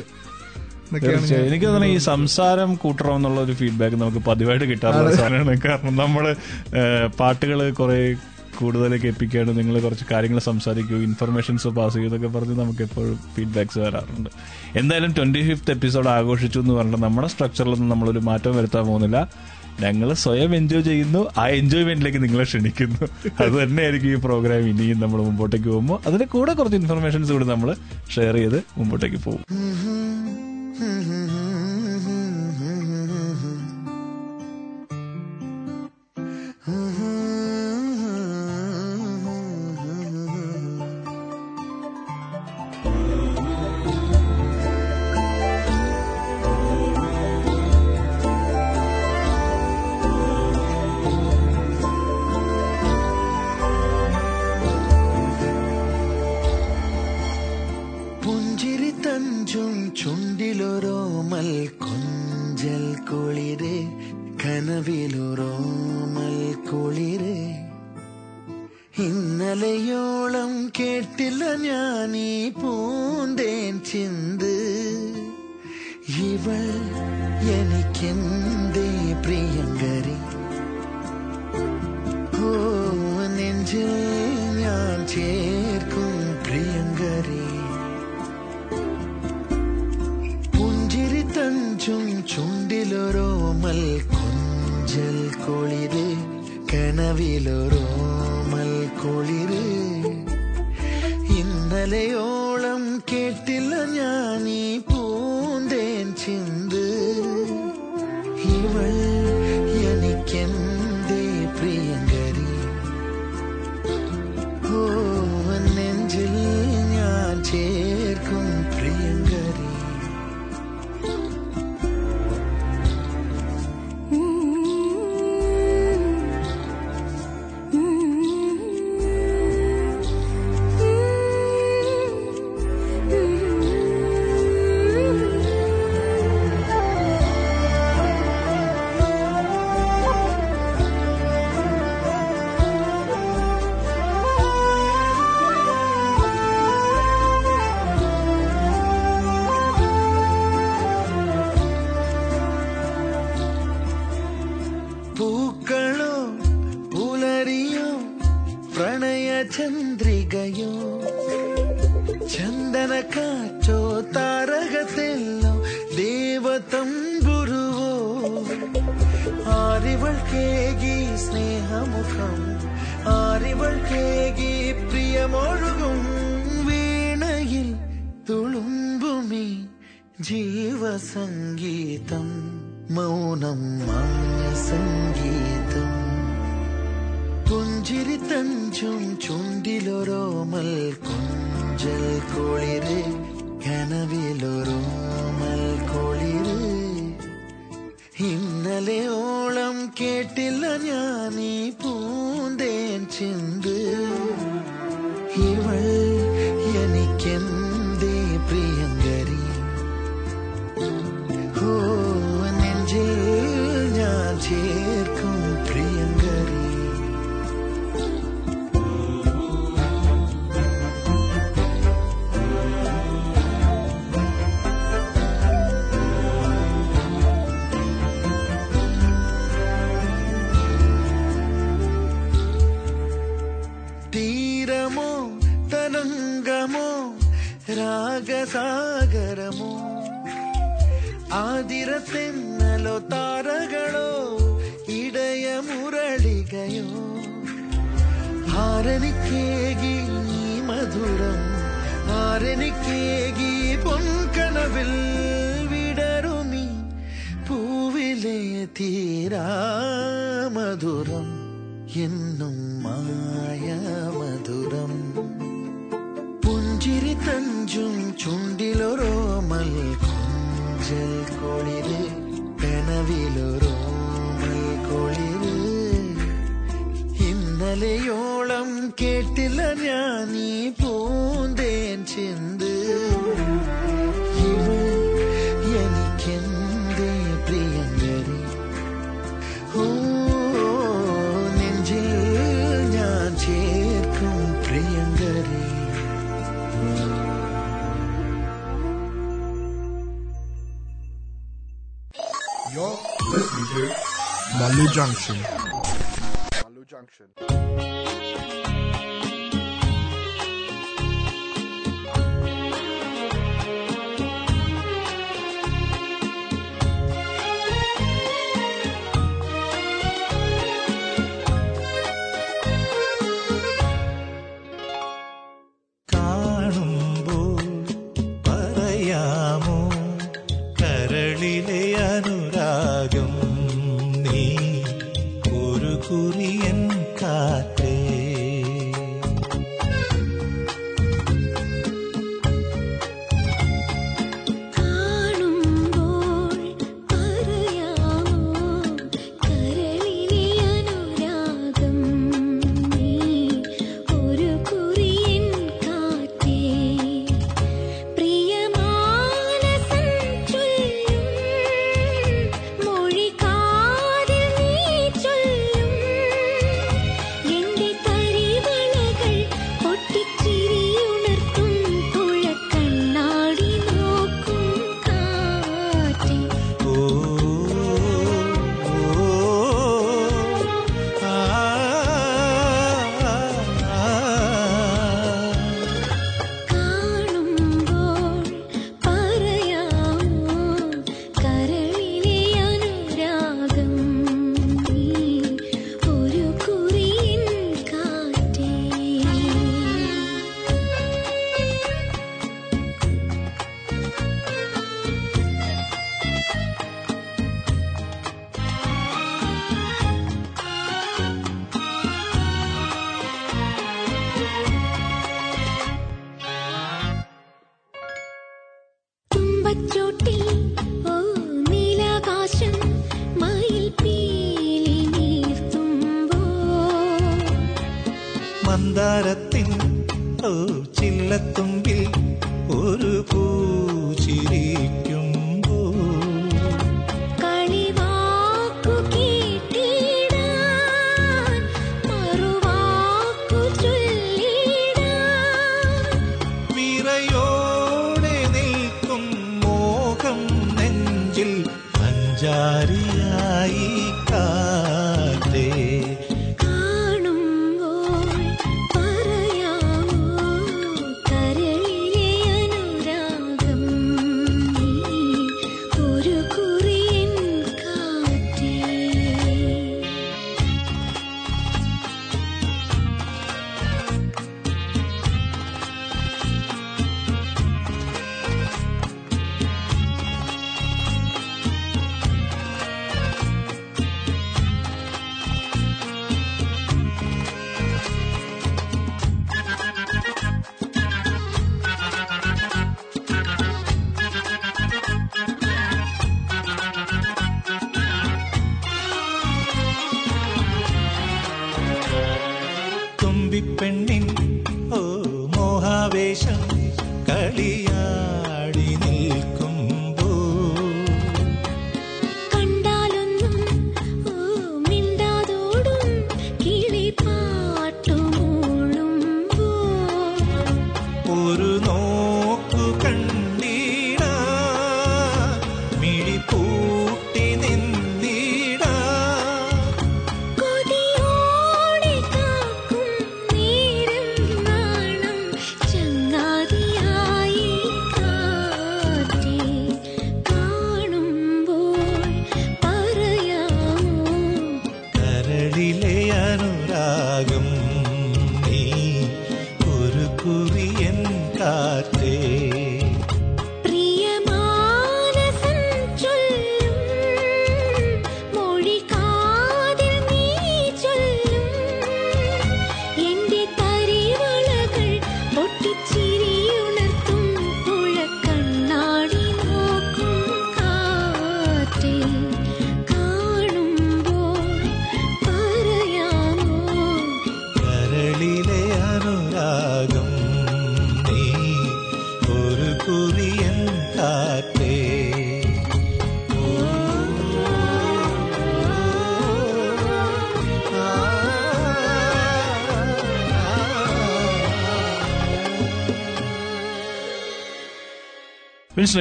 എനിക്ക് തോന്നുന്നു ഈ സംസാരം കൂട്ടണം എന്നുള്ള ഒരു ഫീഡ്ബാക്ക് നമുക്ക് പതിവായിട്ട് കിട്ടാറുള്ള സാധനമാണ്. കാരണം നമ്മൾ പാട്ടുകൾ കുറെ കൂടുതൽ കേൾപ്പിക്കുകയാണ് നിങ്ങൾ കുറച്ച് കാര്യങ്ങൾ സംസാരിക്കൂ ഇൻഫർമേഷൻസ് പാസ് ചെയ്തൊക്കെ പറഞ്ഞ് നമുക്ക് എപ്പോഴും ഫീഡ്ബാക്സ് വരാറുണ്ട്. എന്തായാലും ട്വന്റി ഫിഫ്ത്ത് എപ്പിസോഡ് ആഘോഷിച്ചു എന്ന് പറഞ്ഞാൽ നമ്മുടെ സ്ട്രക്ചറിലൊന്നും നമ്മളൊരു മാറ്റം വരുത്താൻ പോകുന്നില്ല. ഞങ്ങൾ സ്വയം എൻജോയ് ചെയ്യുന്നു. ആ എൻജോയ്മെന്റിലേക്ക് നിങ്ങളെ ക്ഷണിക്കുന്നു. അത് തന്നെയായിരിക്കും ഈ പ്രോഗ്രാം ഇനിയും നമ്മൾ മുമ്പോട്ടേക്ക് പോകുമ്പോൾ അതിന്റെ കൂടെ കുറച്ച് ഇൻഫർമേഷൻസ് കൂടി നമ്മൾ ഷെയർ ചെയ്ത് മുമ്പോട്ടേക്ക് പോകും. രാഗസാഗരമോ? ആതിരത്തെന്നലോ താരകളോ ഇടയ മുരളികയോ ആരനിക്കേകി മധുരം ആരനിക്കേകി പൊൻകനവിൽ വിടരുമി പൂവിലെ തീരാ മധുരം എന്നും മായ മധുരം. തഞ്ചും ചുണ്ടിലൊരോ കൊഞ്ചൽ കൊളിര് കനവിലൊരോമൽ കൊളിര്. ഇന്നലെയോളം കേട്ടില്ല ഞാൻ നീ പൂന്തേൻ ചിന്ത് Junction. Malu Junction.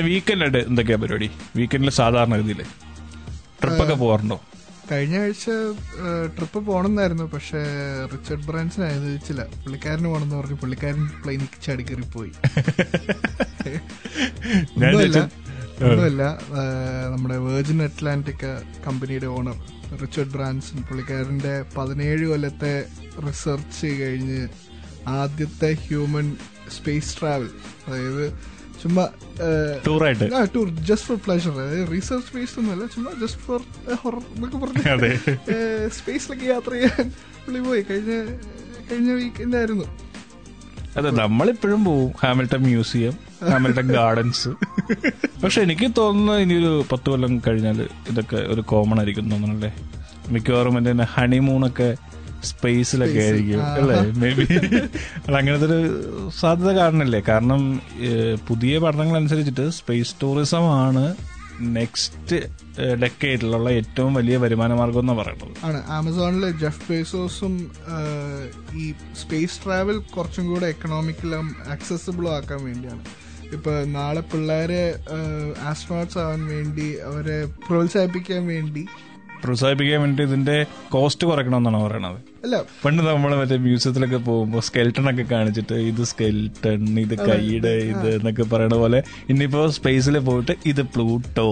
വീക്കെൻഡ് ആയിട്ട് എന്തൊക്കെയാ പരിപാടി? വീക്കെൻഡിൽ സാധാരണ ഗതിയിൽ ട്രിപ്പൊക്കെ പോകാറുണ്ടോ? കഴിഞ്ഞ ആഴ്ച ട്രിപ്പ് പോണെന്നായിരുന്നു പക്ഷെ റിച്ചർഡ് ബ്രാൻസൺ അനുവദിച്ചില്ല. പുള്ളിക്കാരൻ പോണെന്ന് പറഞ്ഞു പുള്ളിക്കാരൻ പ്ലെയിനിൽ ചാടി കയറി പോയി. ഒന്നുമില്ല നമ്മുടെ വേർജിൻ അറ്റ്ലാന്റിക് കമ്പനിയുടെ ഓണർ റിച്ചർഡ് ബ്രാൻസൺ. പുള്ളിക്കാരന്റെ പതിനേഴ് കൊല്ലത്തെ റിസർച്ച് കഴിഞ്ഞ് ആദ്യത്തെ ഹ്യൂമൻ സ്പേസ് ട്രാവൽ അതായത് ചുമ്മാ ടൂറായിട്ട്. Tour just for pleasure research based ഒന്നുമല്ല ചുമ്മാ ജസ്റ്റ് ഫോർ ഹൊറർ എന്നൊക്കെ അതെ. പറഞ്ഞ് സ്പേസിലൊക്കെ യാത്ര ചെയ്യാൻ പുള്ളി പോയി. കഴിഞ്ഞ കഴിഞ്ഞ വീക്കെൻഡ് ആയിരുന്നു അതെ നമ്മളിപ്പോഴും പോവും. ഹാമിൽട്ടൺ മ്യൂസിയം ഹാമിൽട്ടൺ ഗാർഡൻസ് പക്ഷെ എനിക്ക് തോന്നുന്നു ഇനിയൊരു പത്ത് കൊല്ലം കഴിഞ്ഞാൽ ഇതൊക്കെ ഒരു കോമൺ ആയിരിക്കും തോന്നണല്ലേ? മിക്കവാറും എന്റെ ഹണിമൂണൊക്കെ സ്പേസിലൊക്കെ. ആയിരിക്കും. അല്ലേ? മേ ബി അല്ല അങ്ങനത്തെ ഒരു സാധ്യത കാണുന്നില്ലേ കാരണം പുതിയ പഠനങ്ങൾ അനുസരിച്ചിട്ട് സ്പേസ് ടൂറിസം ആണ് നെക്സ്റ്റ് ഡെക്കേഡിലുള്ള ഏറ്റവും വലിയ വരുമാന മാർഗം എന്ന് പറയുന്നത് ആണ്. ആമസോണിലെ ജെഫ് ബേസോസും ഈ സ്പേസ് ട്രാവൽ കുറച്ചും കൂടെ എക്കണോമിക്കലും ആക്സസിബിളും ആക്കാൻ വേണ്ടിയാണ്. ഇപ്പൊ നാളെ പിള്ളേരെ ആസ്ട്രോണട്സ് ആവാൻ വേണ്ടി അവരെ പ്രോത്സാഹിപ്പിക്കാൻ വേണ്ടി പ്രോത്സാഹിപ്പിക്കാൻ വേണ്ടി ഇതിന്റെ കോസ്റ്റ് കുറയ്ക്കണമെന്നാണ് പറയണത് അല്ല. പണ്ട് നമ്മൾ മറ്റേ മ്യൂസിയത്തിലൊക്കെ പോകുമ്പോൾ സ്കെൽട്ടൺ ഒക്കെ കാണിച്ചിട്ട് ഇത് സ്കെൽട്ടൺ ഇത് കൈയുടെ ഇത് എന്നൊക്കെ പറയണ പോലെ ഇനിയിപ്പോ സ്പേസിൽ പോയിട്ട് ഇത് പ്ലൂട്ടോ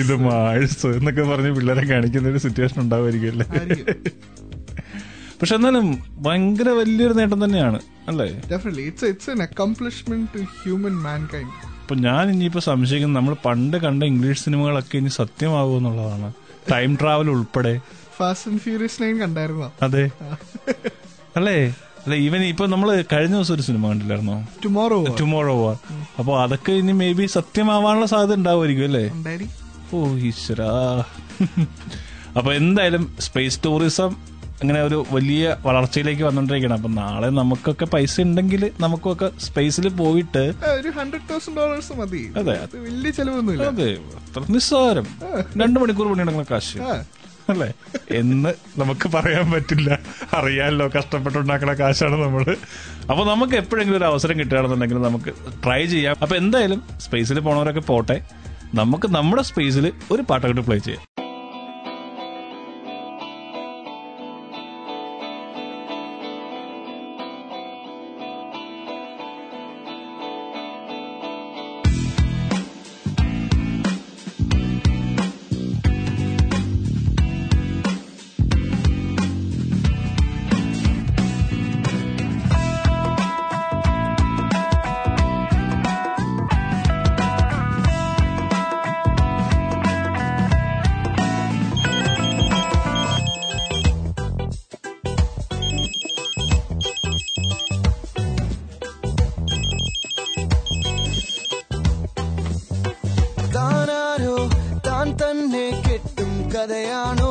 ഇത് മാഴ്സ് എന്നൊക്കെ പറഞ്ഞ് പിള്ളേരെ കാണിക്കുന്ന ഒരു സിറ്റുവേഷൻ ഉണ്ടാവുമായിരിക്കും പക്ഷെ എന്നാലും ഭയങ്കര വലിയൊരു നേട്ടം തന്നെയാണ് അല്ലേ? Definitely it's it's an accomplishment to human അപ്പൊ ഞാൻ ഇനിയിപ്പോ സംശയിക്കുന്നത് നമ്മൾ പണ്ട് കണ്ട ഇംഗ്ലീഷ് സിനിമകളൊക്കെ ഇനി സത്യമാകുമോ എന്നുള്ളതാണ്. ടൈം ട്രാവൽ ഉൾപ്പെടെ. ഫാസ്റ്റ് ആൻഡ് ഫ്യൂരിയസ് ലൈൻ കണ്ടായിരുന്നോ? അതെ. അല്ലേ? അല്ല ഈവൻ ഇപ്പൊ നമ്മൾ കഴിഞ്ഞ ദിവസം ഒരു സിനിമ കണ്ടില്ലായിരുന്നോ? ടുമോറോ ടുമോറോ വാർ അപ്പൊ അതൊക്കെ ഇനി മേ ബി സത്യമാവാനുള്ള സാധ്യത ഉണ്ടാവുമായിരിക്കും അല്ലേ? ഓ ഈശ്വരാ. അപ്പൊ എന്തായാലും സ്പേസ് ടൂറിസം അങ്ങനെ ഒരു വലിയ വളർച്ചയിലേക്ക് വന്നോണ്ടിരിക്കണം അപ്പൊ നാളെ നമുക്കൊക്കെ പൈസ ഉണ്ടെങ്കിൽ നമുക്കൊക്കെ സ്പേസിൽ പോയിട്ട് ഒരു ഹൺഡ്രഡ് തൗസൻഡ് ഡോളേഴ്സ് മതി. അതെ. അത് വലിയ ചെലവൊന്നുമില്ല. അതെ. അത്ര നിസ്സാരം. രണ്ടു മണിക്കൂർ പണിയെടുക്കുന്ന കാശ്. അല്ലെ അല്ലേ? എന്ന് നമുക്ക് പറയാൻ പറ്റില്ല. അറിയാമല്ലോ കഷ്ടപ്പെട്ടുണ്ടാക്കണ കാശാണ് നമ്മൾ. അപ്പൊ നമുക്ക് എപ്പോഴെങ്കിലും ഒരു അവസരം കിട്ടുകയാണെന്നുണ്ടെങ്കിൽ നമുക്ക് ട്രൈ ചെയ്യാം. അപ്പൊ എന്തായാലും സ്പേസിൽ പോണവരൊക്കെ പോട്ടെ. നമുക്ക് നമ്മുടെ സ്പേസിൽ ഒരു പാട്ടൊക്കെ പ്ലേ ചെയ്യാം. കെട്ടും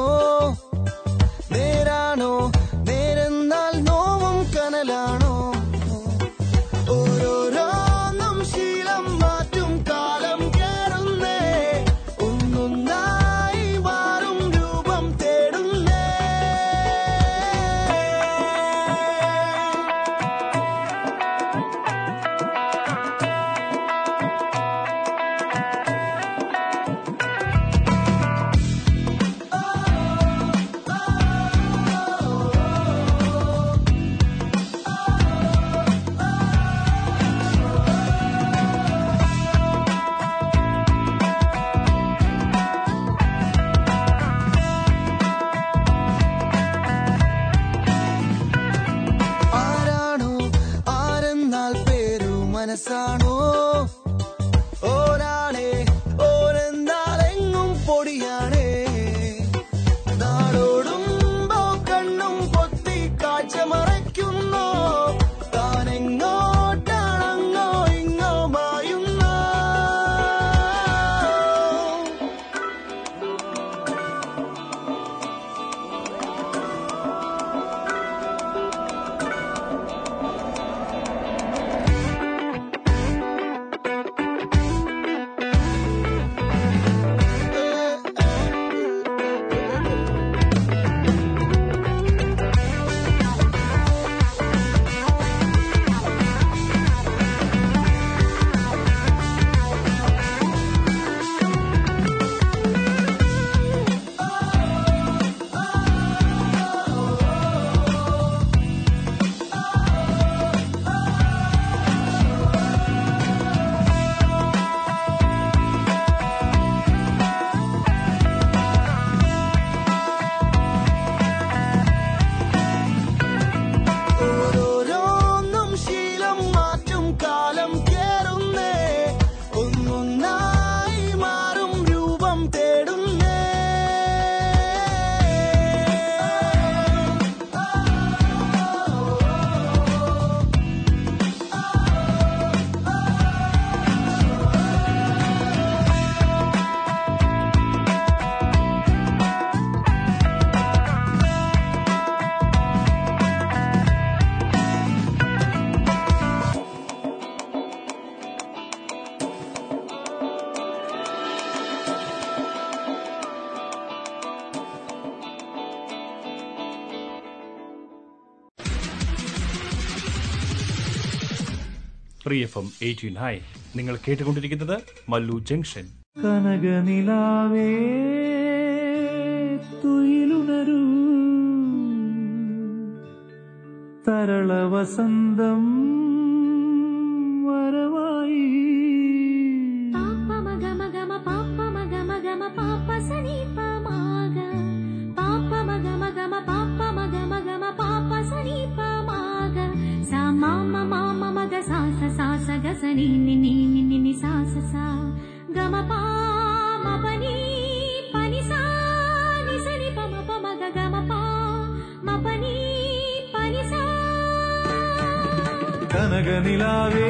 എഫ് എം എയ്റ്റീൻ ഹൈ നിങ്ങൾ കേട്ടുകൊണ്ടിരിക്കുന്നത് മല്ലു ജംഗ്ഷൻ. കനകനിലാവേ തുയിലുണരൂ. തരള വസന്തം കനകനിലാവേ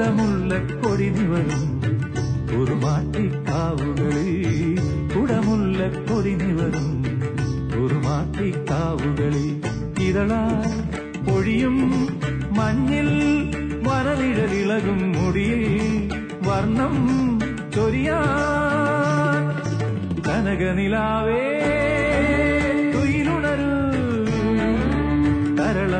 കുടമുള്ള കൊടിനിവരും ഒരു മാറ്റിക്കാവുകളിൽ കുടമുള്ള കൊടിനിവരും ഒരു മാറ്റിക്കാവുകളിൽ ഇതളാ പൊഴിയും മഞ്ഞിൽ വനനിഴലിളകും മുടിയിൽ വർണം ചൊരിയാൻ കനകനിലാവേ തുയിലുണരു തരള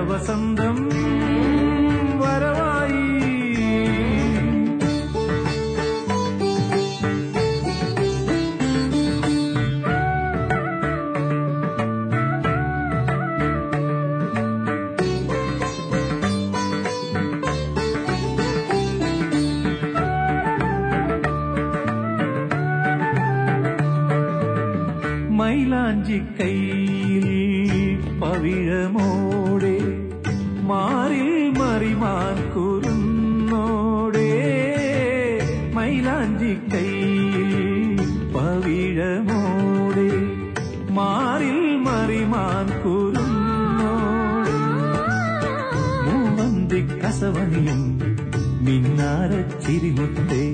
കയ്യിൽ പവിഴമോടെ മാറിൽ മറിമാൻ കുറുന്നോടെ മൈലാഞ്ചി കൈയിൽ പവിഴമോടെ മാറിൽ മറിമാൻ കുറുന്നോടെ. മൂവന്തി കസവണിയും മിന്നാരച്ചിരിമുത്തേ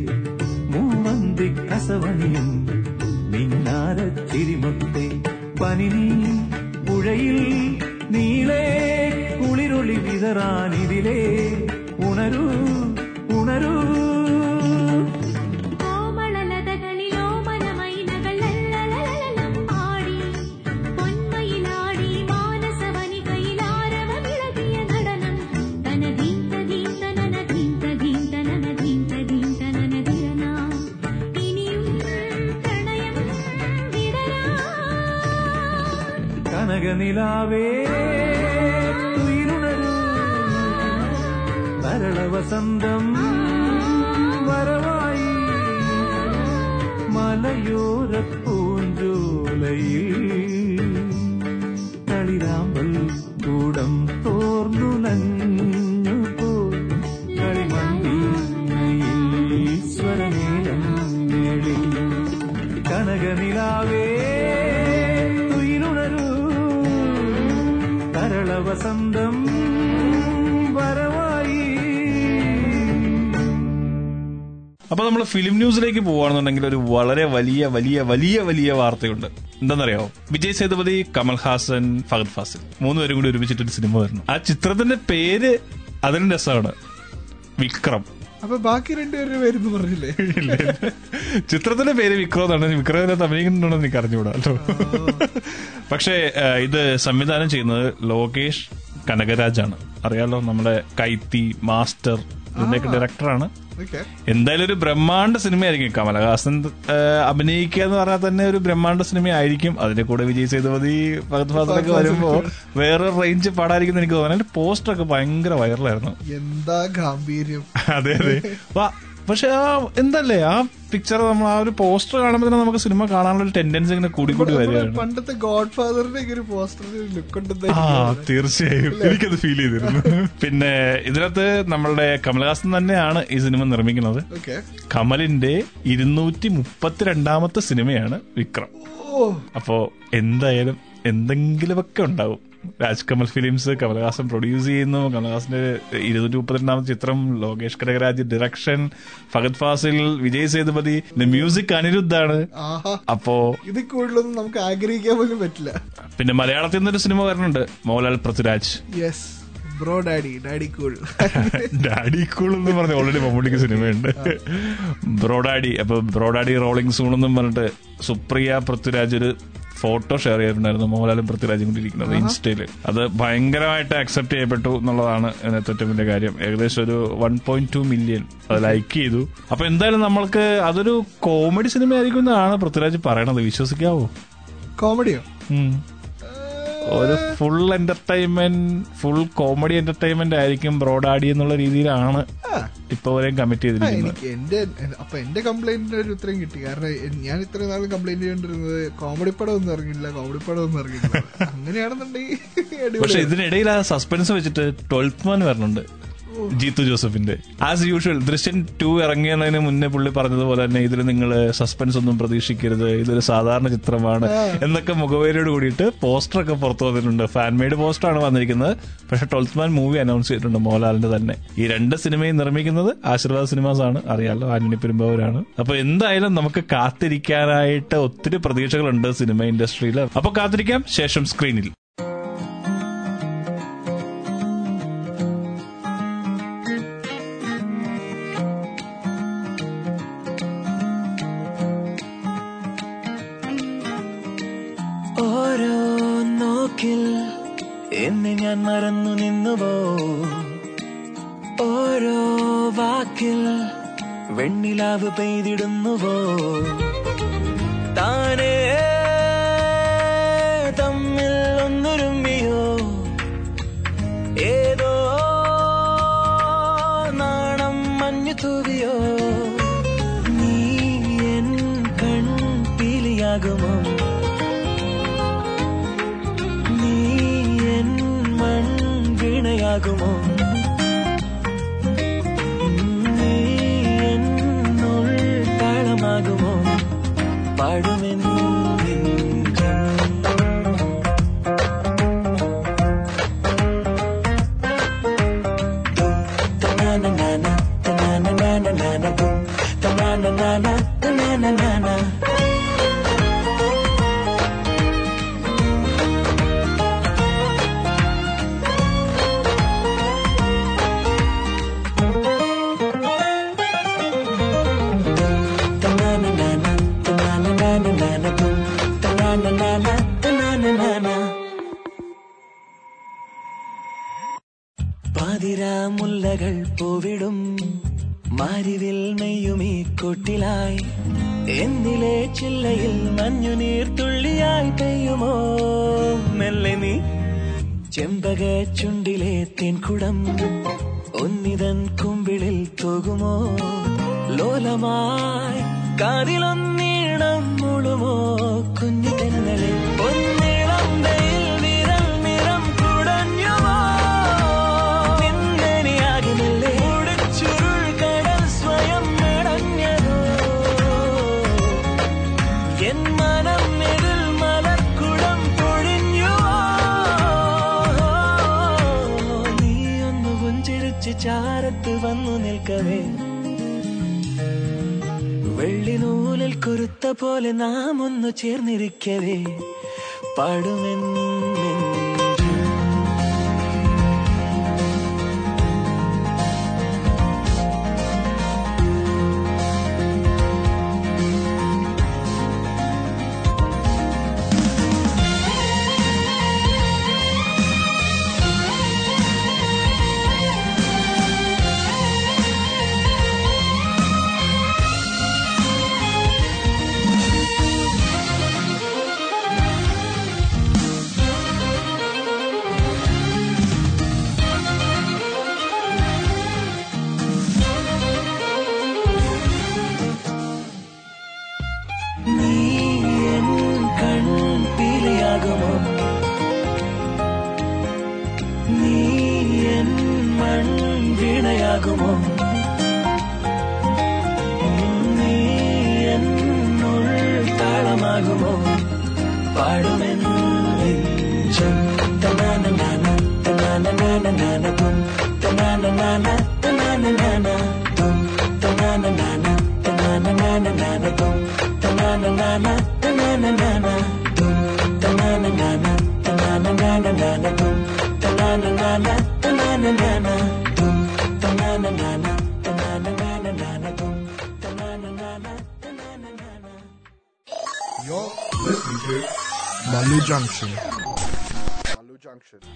മൂവന്തി കസവണിയും മിന്നാരച്ചിരിമുത്തേ പനിനീ പുഴയിൽ നീളേ കുളിരൊളി വിതറാനിതിലേ ഉണരൂ കനകനിലാവേ തുയിലുണരൂ വരളവസന്തം വരവായി. മലയോര പൂഞ്ചോലയിൽ കളിരാമ്പൽ കൂടം തോർന്നുലഞ്ഞു വരവായി അപ്പൊ നമ്മൾ ഫിലിം ന്യൂസിലേക്ക് പോവാണെന്നുണ്ടെങ്കിൽ ഒരു വളരെ വലിയ വലിയ വലിയ വലിയ വാർത്തയുണ്ട്. എന്താണെന്നറിയാമോ വിജയ് സേതുപതി കമൽഹാസൻ ഫഹദ് ഫാസിൽ. മൂന്നുപേരും കൂടി ഒരുമിച്ചിട്ടൊരു സിനിമ വരുന്നു. ആ ചിത്രത്തിന്റെ പേര് അതിന്റെ രസമാണ്. വിക്രം. അപ്പൊ ബാക്കി രണ്ടുപേരുടെ പേരെന്ന് പറഞ്ഞില്ലേ? ചിത്രത്തിന്റെ പേര് വിക്രം എന്നാണ്. വിക്രമിനകത്ത് അഭിനയിക്കുന്നുണ്ടോ എനിക്ക് അറിഞ്ഞുകൂടാ കേട്ടോ പക്ഷേ ഇത് സംവിധാനം ചെയ്യുന്നത് ലോകേഷ് കനകരാജാണ്. അറിയാലോ നമ്മുടെ കൈത്തി മാസ്റ്റർ ഇതിന്റെയൊക്കെ ഡയറക്ടറാണ് എന്തായാലും ഒരു ബ്രഹ്മാണ്ഡ സിനിമയായിരിക്കും കമലഹാസൻ അഭിനയിക്കുക എന്ന് പറഞ്ഞാൽ തന്നെ ഒരു ബ്രഹ്മാണ്ഡ സിനിമയായിരിക്കും. അതിന്റെ കൂടെ വിജയ് സേതുപതി ഭഗത് ഫാസിലൊക്കെ വരുമ്പോ വേറെ റേഞ്ച് പാടായിരിക്കും എനിക്ക് തോന്നുന്നു. പോസ്റ്റർ ഒക്കെ ഭയങ്കര വൈറലായിരുന്നു എന്താ ഗാംഭീര്യം? അതെ അതെ. പക്ഷെ ആ എന്തല്ലേ? ആ പിക്ചർ നമ്മൾ ആ ഒരു പോസ്റ്റർ കാണുമ്പോൾ തന്നെ നമുക്ക് സിനിമ കാണാനുള്ള ഒരു ടെൻഡൻസി ഇങ്ങനെ കൂടി കൂടി വരികയാണ്. പണ്ടത്തെ ഗോഡ് ഫാദറിന്റെ ഒരു പോസ്റ്ററിന്റെ ലുക്ക് ആ. തീർച്ചയായും. എനിക്കത് ഫീൽ ചെയ്തിരുന്നു. പിന്നെ ഇതിനകത്ത് നമ്മളുടെ കമൽഹാസൻ തന്നെയാണ് ഈ സിനിമ നിർമ്മിക്കുന്നത്. കമലിന്റെ ഇരുന്നൂറ്റി മുപ്പത്തിരണ്ടാമത്തെ സിനിമയാണ് വിക്രം. അപ്പോ എന്തായാലും എന്തെങ്കിലുമൊക്കെ ഉണ്ടാവും. രാജ് കമൽ ഫിലിംസ് കമൽഹാസൻ പ്രൊഡ്യൂസ് ചെയ്യുന്നു. കമലഹാസന്റെ ഇരുന്നൂറ്റി മുപ്പത്തിരണ്ടാമത്തെ ചിത്രം ലോകേഷ് കനകരാജ് ഡിറക്ഷൻ ഫഹദ് ഫാസിൽ വിജയ് സേതുപതി. മ്യൂസിക് അനിരുദ്ധാണ്. അപ്പോ ഇത് കൂടുതലൊന്നും നമുക്ക് ആഗ്രഹിക്കാൻ പോലും പറ്റില്ല. പിന്നെ മലയാളത്തിൽ നിന്നൊരു സിനിമ വരുന്നുണ്ട് Mohanlal Prithviraj. Yes bro daddy daddy cool daddy cool എന്ന് പറഞ്ഞ ഓൾറെഡി മമ്മൂട്ടിക്ക് സിനിമയുണ്ട്. ബ്രോ ബ്രോഡാഡി അപ്പൊ ബ്രോഡാഡി റോളിംഗ് സൂൺ എന്നും പറഞ്ഞിട്ട് സുപ്രിയ പൃഥ്വിരാജ് ഒരു ഫോട്ടോ ഷെയർ ചെയ്തിട്ടുണ്ടായിരുന്നു മോഹൻലാലും പൃഥ്വിരാജും കൂടി ഇരിക്കുന്നത് ഇൻസ്റ്റയിൽ. അത് ഭയങ്കരമായിട്ട് അക്സെപ്റ്റ് ചെയ്യപ്പെട്ടു എന്നുള്ളതാണ് ഇതിനകത്ത് ഏറ്റവും വലിയ കാര്യം. ഏകദേശം ഒരു വൺ പോയിന്റ് ടു മില്യൺ അത് ലൈക്ക് ചെയ്തു. അപ്പൊ എന്തായാലും നമ്മൾക്ക് അതൊരു കോമഡി സിനിമ ആയിരിക്കും എന്നാണ് പൃഥ്വിരാജ് പറയണത്. വിശ്വസിക്കാവോ? കോമഡിയോ. ഒരു full entertainment full comedy entertainment ആയിരിക്കും ബ്രോഡാഡി എന്നുള്ള രീതിയിലാണ് ഇപ്പൊ വരെയും കമ്മിറ്റ് ചെയ്തിരിക്കുന്നത്. എന്റെ അപ്പൊ എന്റെ കംപ്ലൈന്റിന് ഒരു ഉത്തരം കിട്ടി. കാരണം ഞാൻ ഇത്ര നാൾ കംപ്ലൈന്റ് ചെയ്തോണ്ടിരുന്നത് കോമഡി പടം ഒന്നും ഇറങ്ങില്ല കോമഡി പടം ഒന്നും ഇറങ്ങില്ല അങ്ങനെയാണെന്നുണ്ടെങ്കിൽ പക്ഷെ ഇതിനിടയിൽ ആ സസ്പെൻസ് വെച്ചിട്ട് ട്വൽത്ത് മാൻ വരണുണ്ട്. ജീത്തു ജോസഫിന്റെ. ആസ് യൂഷ്വൽ ദൃശ്യൻ ടു ഇറങ്ങിയതിന് മുന്നേ പുള്ളി പറഞ്ഞതുപോലെ തന്നെ ഇതിൽ നിങ്ങൾ സസ്പെൻസ് ഒന്നും പ്രതീക്ഷിക്കരുത്. ഇതൊരു സാധാരണ ചിത്രമാണ് എന്നൊക്കെ മുഖവേരയോട് കൂടിയിട്ട് പോസ്റ്റർ ഒക്കെ പുറത്തു വന്നിട്ടുണ്ട്. ഫാൻമെയ്ഡ് പോസ്റ്റർ ആണ് വന്നിരിക്കുന്നത്. പക്ഷെ ട്വൽത്ത് മാൻ മൂവി അനൗൺസ് ചെയ്തിട്ടുണ്ട് മോഹൻലാലിന്റെ തന്നെ. ഈ രണ്ട് സിനിമയും നിർമ്മിക്കുന്നത് ആശീർവാദ് സിനിമാസ് ആണ്. അറിയാലോ ആന്റണി പെരുമ്പാവൂരാണ്. അപ്പൊ എന്തായാലും നമുക്ക് കാത്തിരിക്കാനായിട്ട് ഒത്തിരി പ്രതീക്ഷകളുണ്ട് സിനിമ ഇൻഡസ്ട്രിയിൽ അപ്പൊ കാത്തിരിക്കാം. ശേഷം സ്ക്രീനിൽ ഞാൻ മറന്നു നിന്നുവോ? ഓരോ വാക്കിൽ വെണ്ണിലാവ് പെയ്തിടുന്നുവോ? താനേ മെയ്യുമീ കൊട്ടിലായി. എന്നിലെ ചില്ലയിൽ മഞ്ഞുനീർ തുള്ളിയായി പെയ്യുമോ? മെല്ലെ നീ. ചെമ്പക ചുണ്ടിലെ തേൻകുടം ഒന്നിതൻ കുമ്പിളിൽ തൂകുമോ ലോലമായി കാതിലൊന്നീണം വന്നു നിൽക്കവേ. വെള്ളിനൂലിൽ കുരുത്ത പോലെ നാം ഒന്നു ചേർന്നിരിക്കവേ. പാടുമെന്നും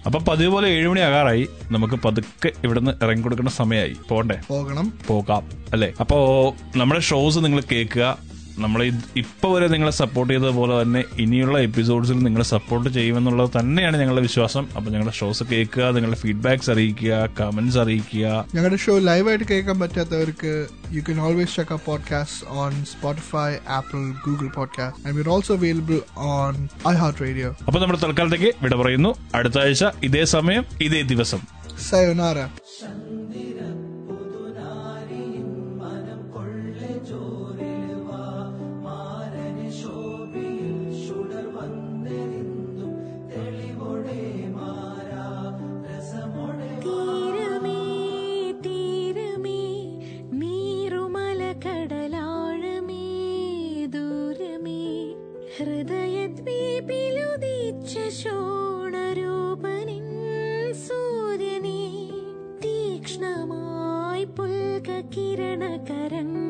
അപ്പൊ പതിവ് പോലെ ഏഴുമണി ആകാറായി. നമുക്ക് പതുക്കെ ഇവിടുന്ന് ഇറങ്ങി കൊടുക്കേണ്ട സമയമായി. പോണ്ടേ പോകണം. പോകാം. അല്ലെ? അപ്പോ നമ്മുടെ ഷോസ് നിങ്ങൾ കേൾക്കുക. നമ്മൾ ഇപ്പൊ വരെ നിങ്ങളെ സപ്പോർട്ട് ചെയ്തത് പോലെ തന്നെ ഇനിയുള്ള എപ്പിസോഡ്സിൽ നിങ്ങളെ സപ്പോർട്ട് ചെയ്യുമെന്നുള്ളത് തന്നെയാണ് ഞങ്ങളുടെ വിശ്വാസം. അപ്പൊ ഞങ്ങളുടെ ഷോസ് കേൾക്കുക നിങ്ങളുടെ ഫീഡ്ബാക്സ് അറിയിക്കുക കമന്റ്സ് അറിയിക്കുക. ഞങ്ങളുടെ ഷോ ലൈവായിട്ട് കേൾക്കാൻ പറ്റാത്തവർക്ക് you can always check podcast on Spotify Apple Google podcast and we're also available on I heart radio അപ്പൊ നമ്മൾ തൽക്കാലത്തേക്ക് വിട പറയുന്നു. അടുത്ത ആഴ്ച ഇതേ സമയം ഇതേ ദിവസം. സയോനാര ശോണരൂപനിൻ തീക്ഷ്ണമായി പുൽക കിരണകരങ്ങളാൽ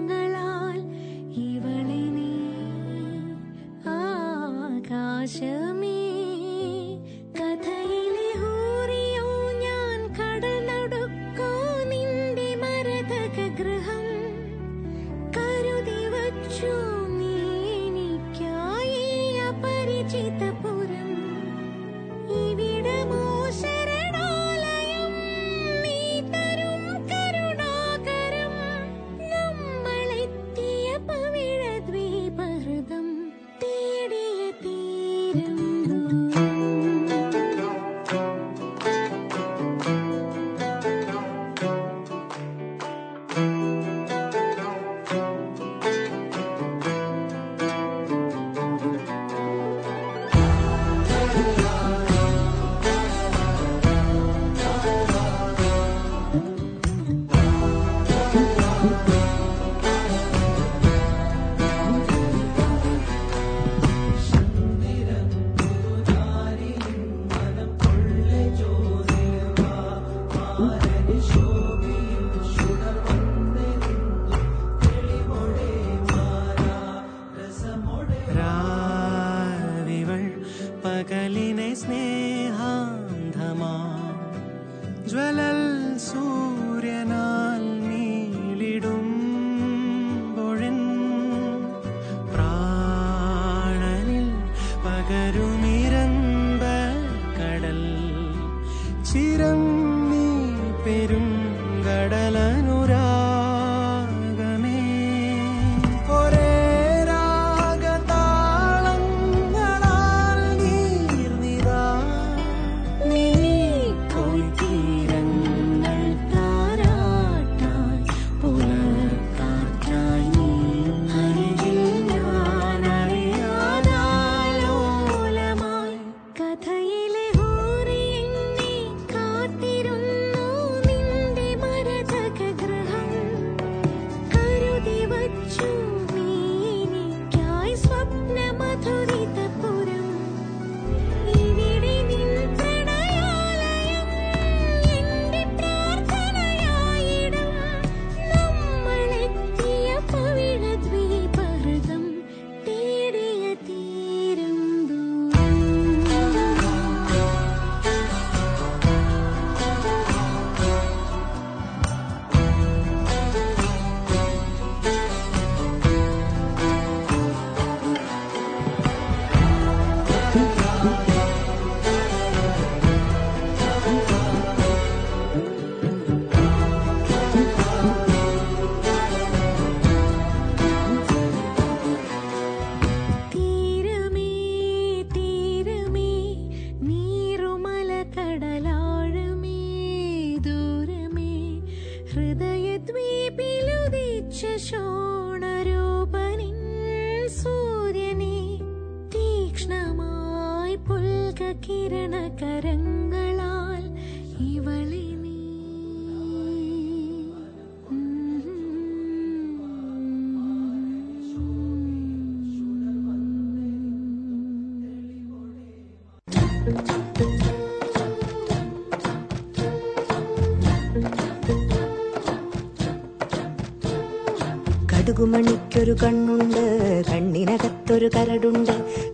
കടുകുമണിക്കൊരു കണ്ണുണ്ട് കണ്ണിനകത്തൊരു കരടുണ്ട്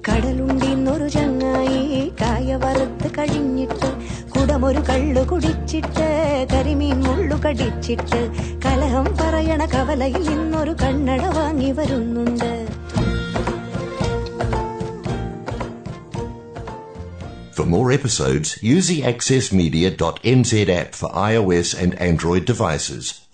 കടലുണ്ടിന്നൊരു ചങ്ങായി കായ വറുത്ത് കഴിഞ്ഞിട്ട് കുടമൊരു കള്ളു കുടിച്ചിട്ട് കരിമീൻ മുള്ളു കടിച്ചിട്ട് കലഹം പറയണ കവലയിൽ നിന്നൊരു കണ്ണട വാങ്ങി വരുന്നുണ്ട് For more episodes, use the accessmedia.nz app for iOS and Android devices,